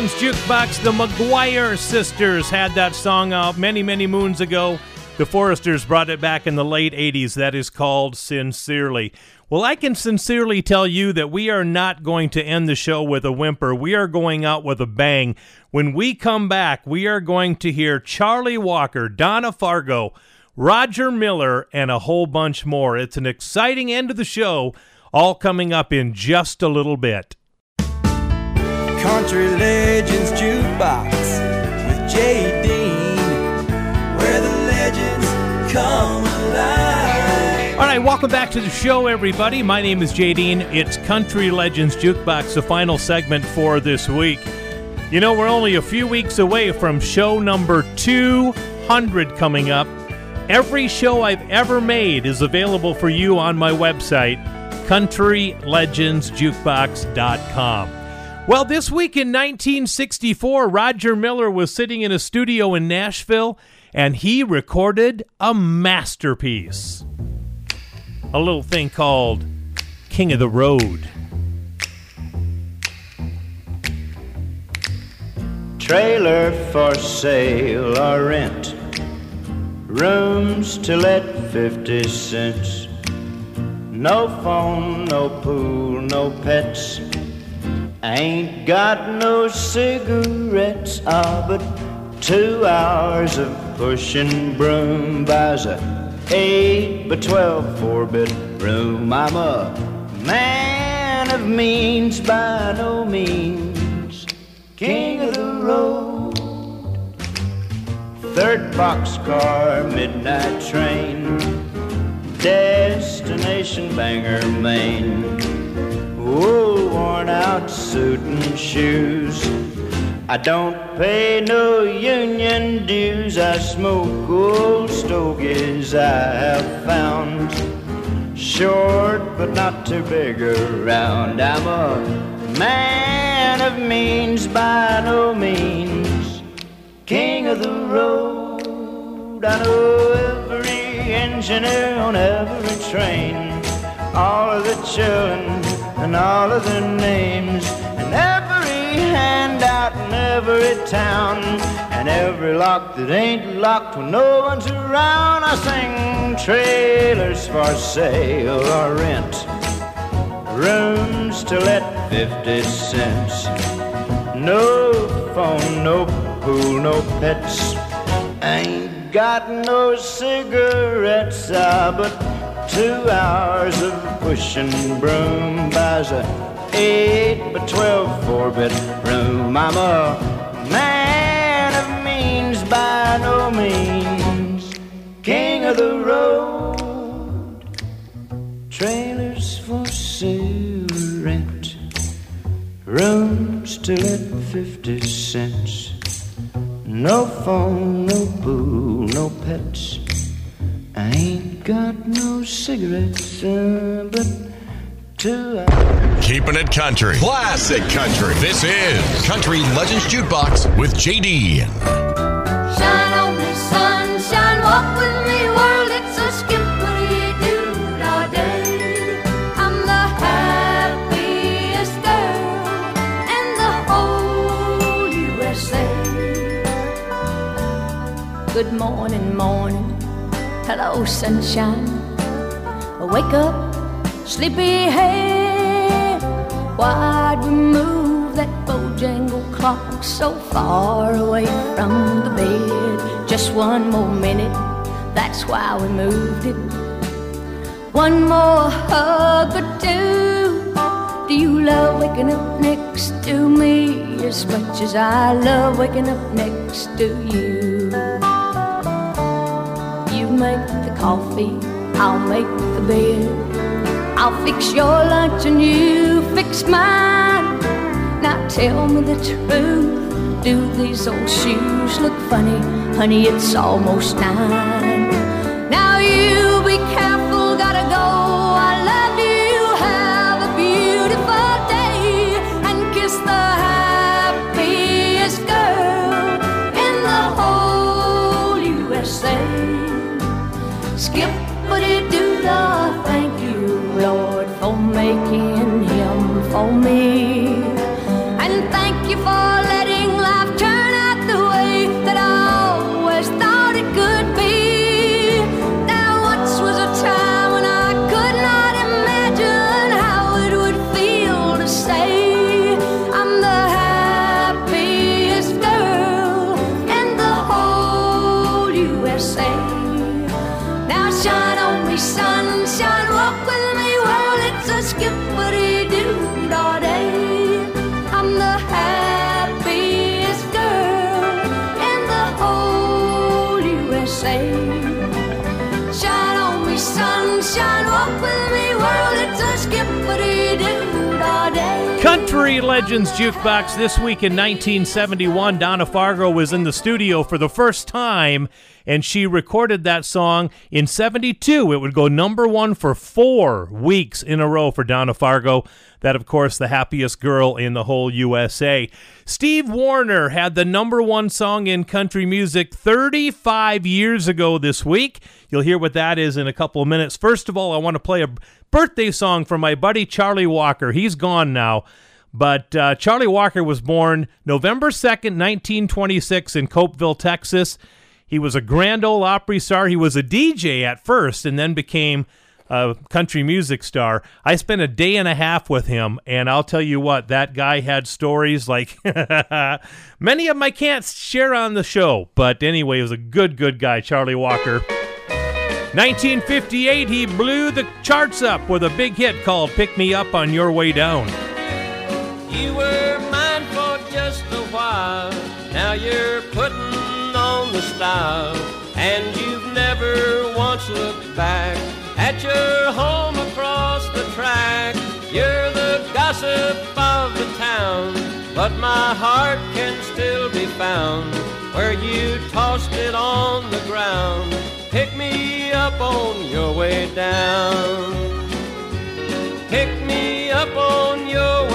Legends Jukebox. The McGuire sisters had that song out many, many moons ago. The Forresters brought it back in the late 80s. That is called Sincerely. Well, I can sincerely tell you that we are not going to end the show with a whimper. We are going out with a bang. When we come back, we are going to hear Charlie Walker, Donna Fargo, Roger Miller, and a whole bunch more. It's an exciting end of the show, all coming up in just a little bit. Country Legends Jukebox with Jay Dean, where the legends come alive. All right, welcome back to the show, everybody. My name is Jay Dean. It's Country Legends Jukebox, the final segment for this week. You know, we're only a few weeks away from show number 200 coming up. Every show I've ever made is available for you on my website, countrylegendsjukebox.com. Well, this week in 1964, Roger Miller was sitting in a studio in Nashville and he recorded a masterpiece. A little thing called King of the Road. Trailer for sale or rent. Rooms to let 50 cents. No phone, no pool, no pets. Ain't got no cigarettes. Ah, but two hours of pushing broom buys a eight by twelve four bit room. I'm a man of means by no means. King of the road. Third boxcar, midnight train. Destination Bangor, Maine. Oh, worn out suit and shoes. I don't pay no union dues. I smoke old stogies I have found. Short but not too big around. I'm a man of means by no means. King of the road. I know every engineer on every train. All of the children and all of their names. And every handout in every town. And every lock that ain't locked when no one's around. I sing trailers for sale or rent. Rooms to let 50 cents. No phone, no pool, no pets. Ain't got no cigarettes, ah, but two hours of pushing broom buys a eight by twelve four bit room. I'm a man of means by no means, king of the road. Trailers for sale rent, rooms to let fifty cents. No phone, no pool, no pets. I ain't got no cigarettes, uh, but two hours. Keeping it country. Classic country. This is Country Legends Jukebox with JD. Shine on me, sunshine, walk with me, world. It's a skippery dude all day. I'm the happiest girl in the whole USA. Good morning, morning. Hello, sunshine. Wake up, sleepyhead. Why'd we move that Bojangle clock so far away from the bed? Just one more minute, that's why we moved it. One more hug or two. Do you love waking up next to me as much as I love waking up next to you? You coffee, I'll make the bed. I'll fix your lunch and you fix mine. Now tell me the truth. Do these old shoes look funny? Honey, it's almost nine. Country Legends Jukebox this week in 1971. Donna Fargo was in the studio for the first time, and she recorded that song in 72. It would go number one for four weeks in a row for Donna Fargo. That, of course, the happiest girl in the whole USA. Steve Wariner had the number one song in country music 35 years ago this week. You'll hear what that is in a couple of minutes. First of all, I want to play a birthday song for my buddy Charlie Walker. He's gone now. But uh, Charlie Walker was born November 2nd, 1926, in Copeville, Texas. He was a Grand Ole Opry star. He was a DJ at first and then became a country music star. I spent a day and a half with him, and I'll tell you what, that guy had stories like many of them I can't share on the show. But anyway, he was a good, good guy, Charlie Walker. 1958, he blew the charts up with a big hit called Pick Me Up on Your Way Down. You were mine for just a while. Now you're putting on the style. And you've never once looked back at your home across the track. You're the gossip of the town. But my heart can still be found where you tossed it on the ground. Pick me up on your way down. Pick me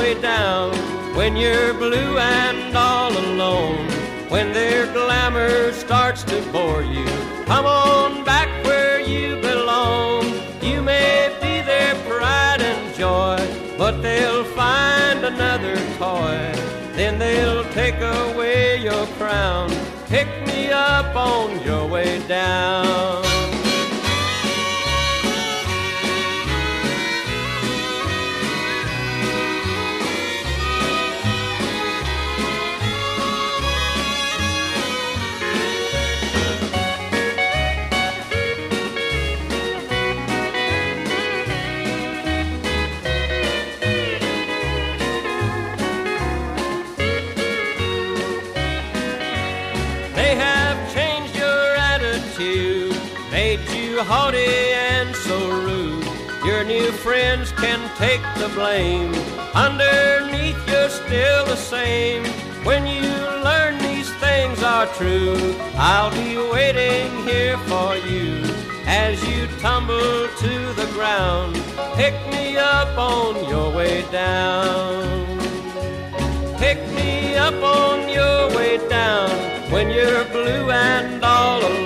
way down when you're blue and all alone. When their glamour starts to bore you, come on back where you belong. You may be their pride and joy, but they'll find another toy. Then they'll take away your crown. Pick me up on your way down. Haughty and so rude. Your new friends can take the blame. Underneath, you're still the same. When you learn these things are true, I'll be waiting here for you as you tumble to the ground. Pick me up on your way down. Pick me up on your way down when you're blue and all alone.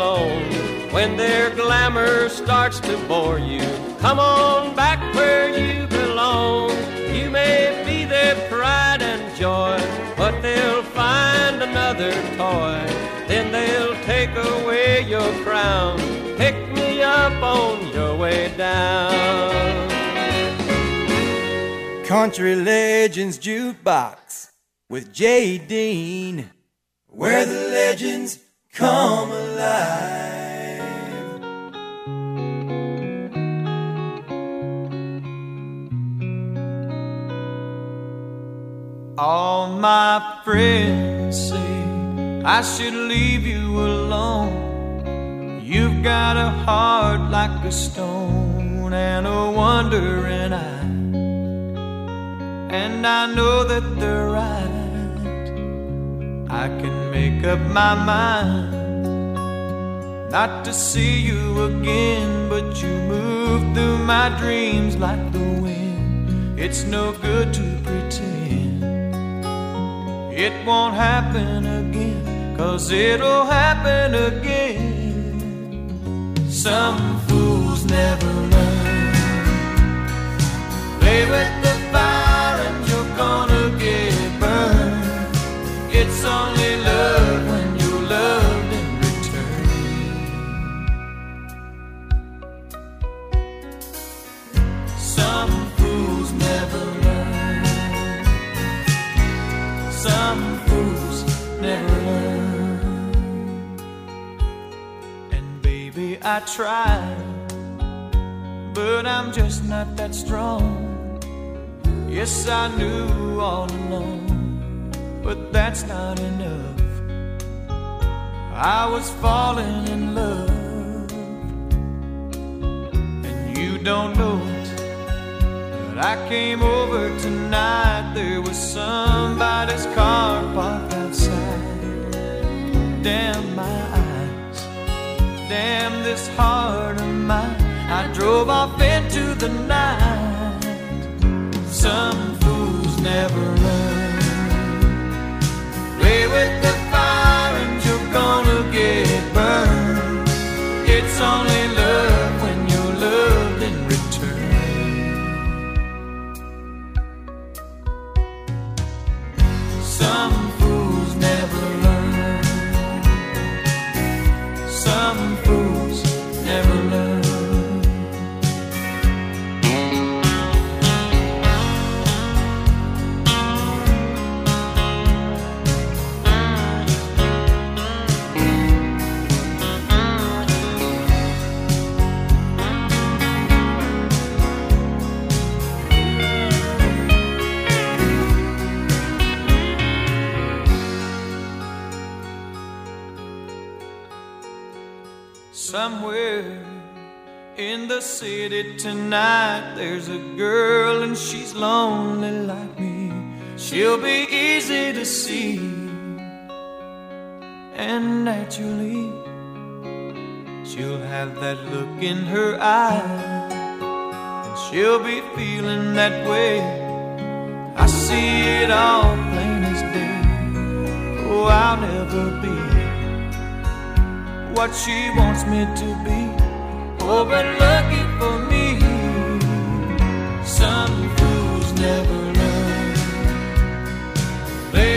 When their glamour starts to bore you, come on back where you belong. You may be their pride and joy, but they'll find another toy. Then they'll take away your crown. Pick me up on your way down. Country Legends Jukebox with Jay Dean, where the legends come alive. All my friends say I should leave you alone. You've got a heart like a stone and a wandering eye. And I know that they're right. I can make up my mind not to see you again, but you move through my dreams like the wind. It's no good to pretend it won't happen again, cause it'll happen again. Some fools never learn. Play with the I tried, but I'm just not that strong. Yes, I knew all along, but that's not enough. I was falling in love, and you don't know it. But I came over tonight, there was somebody's car parked outside. Damn my eyes, damn this heart of mine. I drove off into the night. Some fools never learn. Play with the fire and you're gonna get burned. It's only she'll be feeling that way. I see it all plain as day. Oh, I'll never be what she wants me to be. Oh, but lucky for me, some fools never learn. Play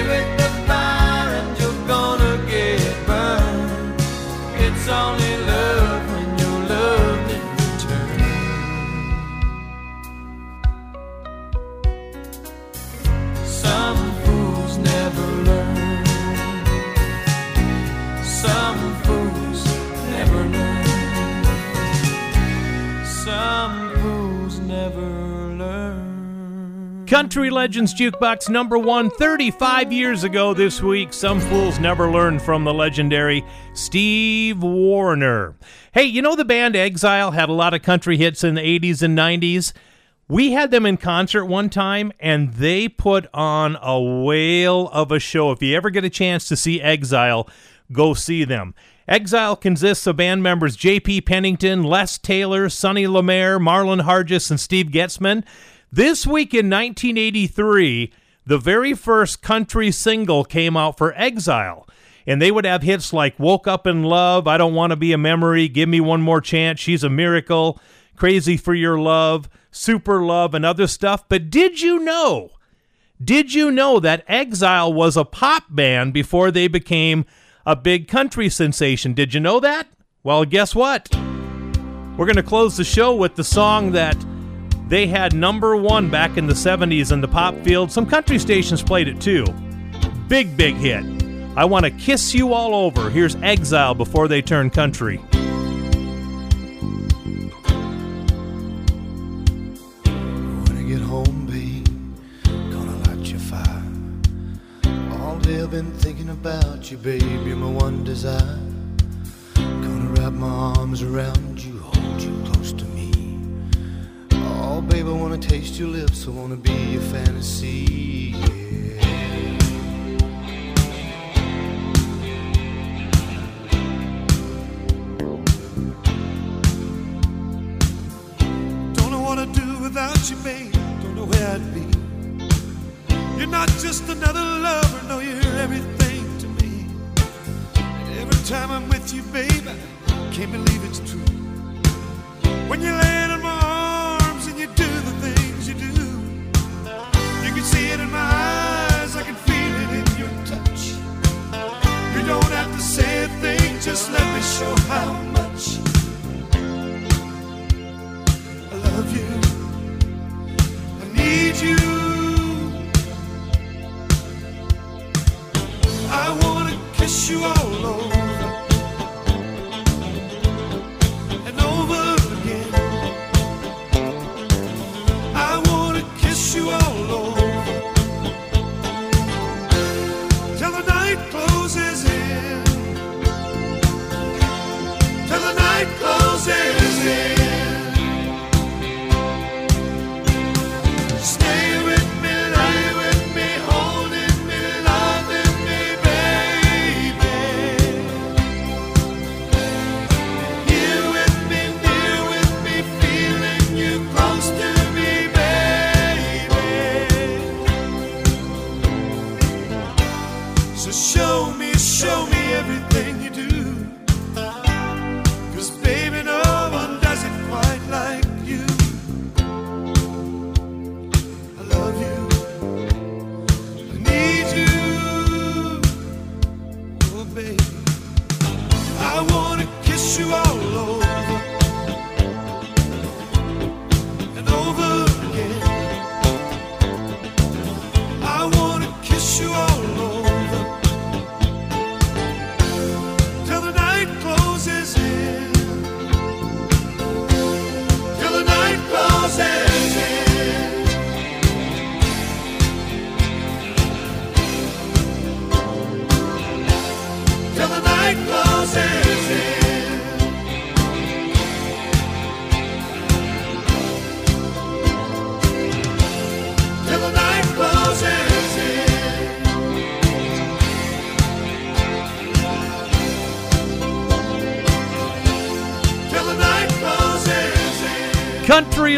Country Legends Jukebox number one, 35 years ago this week. Some fools never learned from the legendary Steve Wariner. Hey, you know the band Exile had a lot of country hits in the 80s and 90s? We had them in concert one time and they put on a whale of a show. If you ever get a chance to see Exile, go see them. Exile consists of band members J.P. Pennington, Les Taylor, Sonny Lemaire, Marlon Hargis, and Steve Goetzman. This week in 1983, the very first country single came out for Exile. And they would have hits like Woke Up in Love, I Don't Want to Be a Memory, Give Me One More Chance, She's a Miracle, Crazy for Your Love, Super Love, and other stuff. But did you know? Did you know that Exile was a pop band before they became a big country sensation? Did you know that? Well, guess what? We're going to close the show with the song that they had number one back in the 70s in the pop field. Some country stations played it too. Big, big hit. I want to kiss you all over. Here's Exile before they turn country. When I get home, babe, gonna light your fire. All day I've been thinking about you, babe. You're my one desire. Gonna wrap my arms around you, babe, I wanna taste your lips, I wanna be your fantasy. Don't know what I'd do without you, babe. Don't know where I'd be. You're not just another lover, no, you're everything to me. And every time I'm with you, babe, I can't believe it's true. When you land show how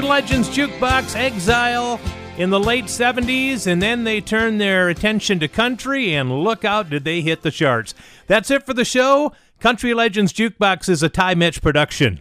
Legends Jukebox Exile in the late 70s, and then they turned their attention to country, and look out, did they hit the charts. That's it for the show. Country Legends Jukebox is a Ty Mitch production.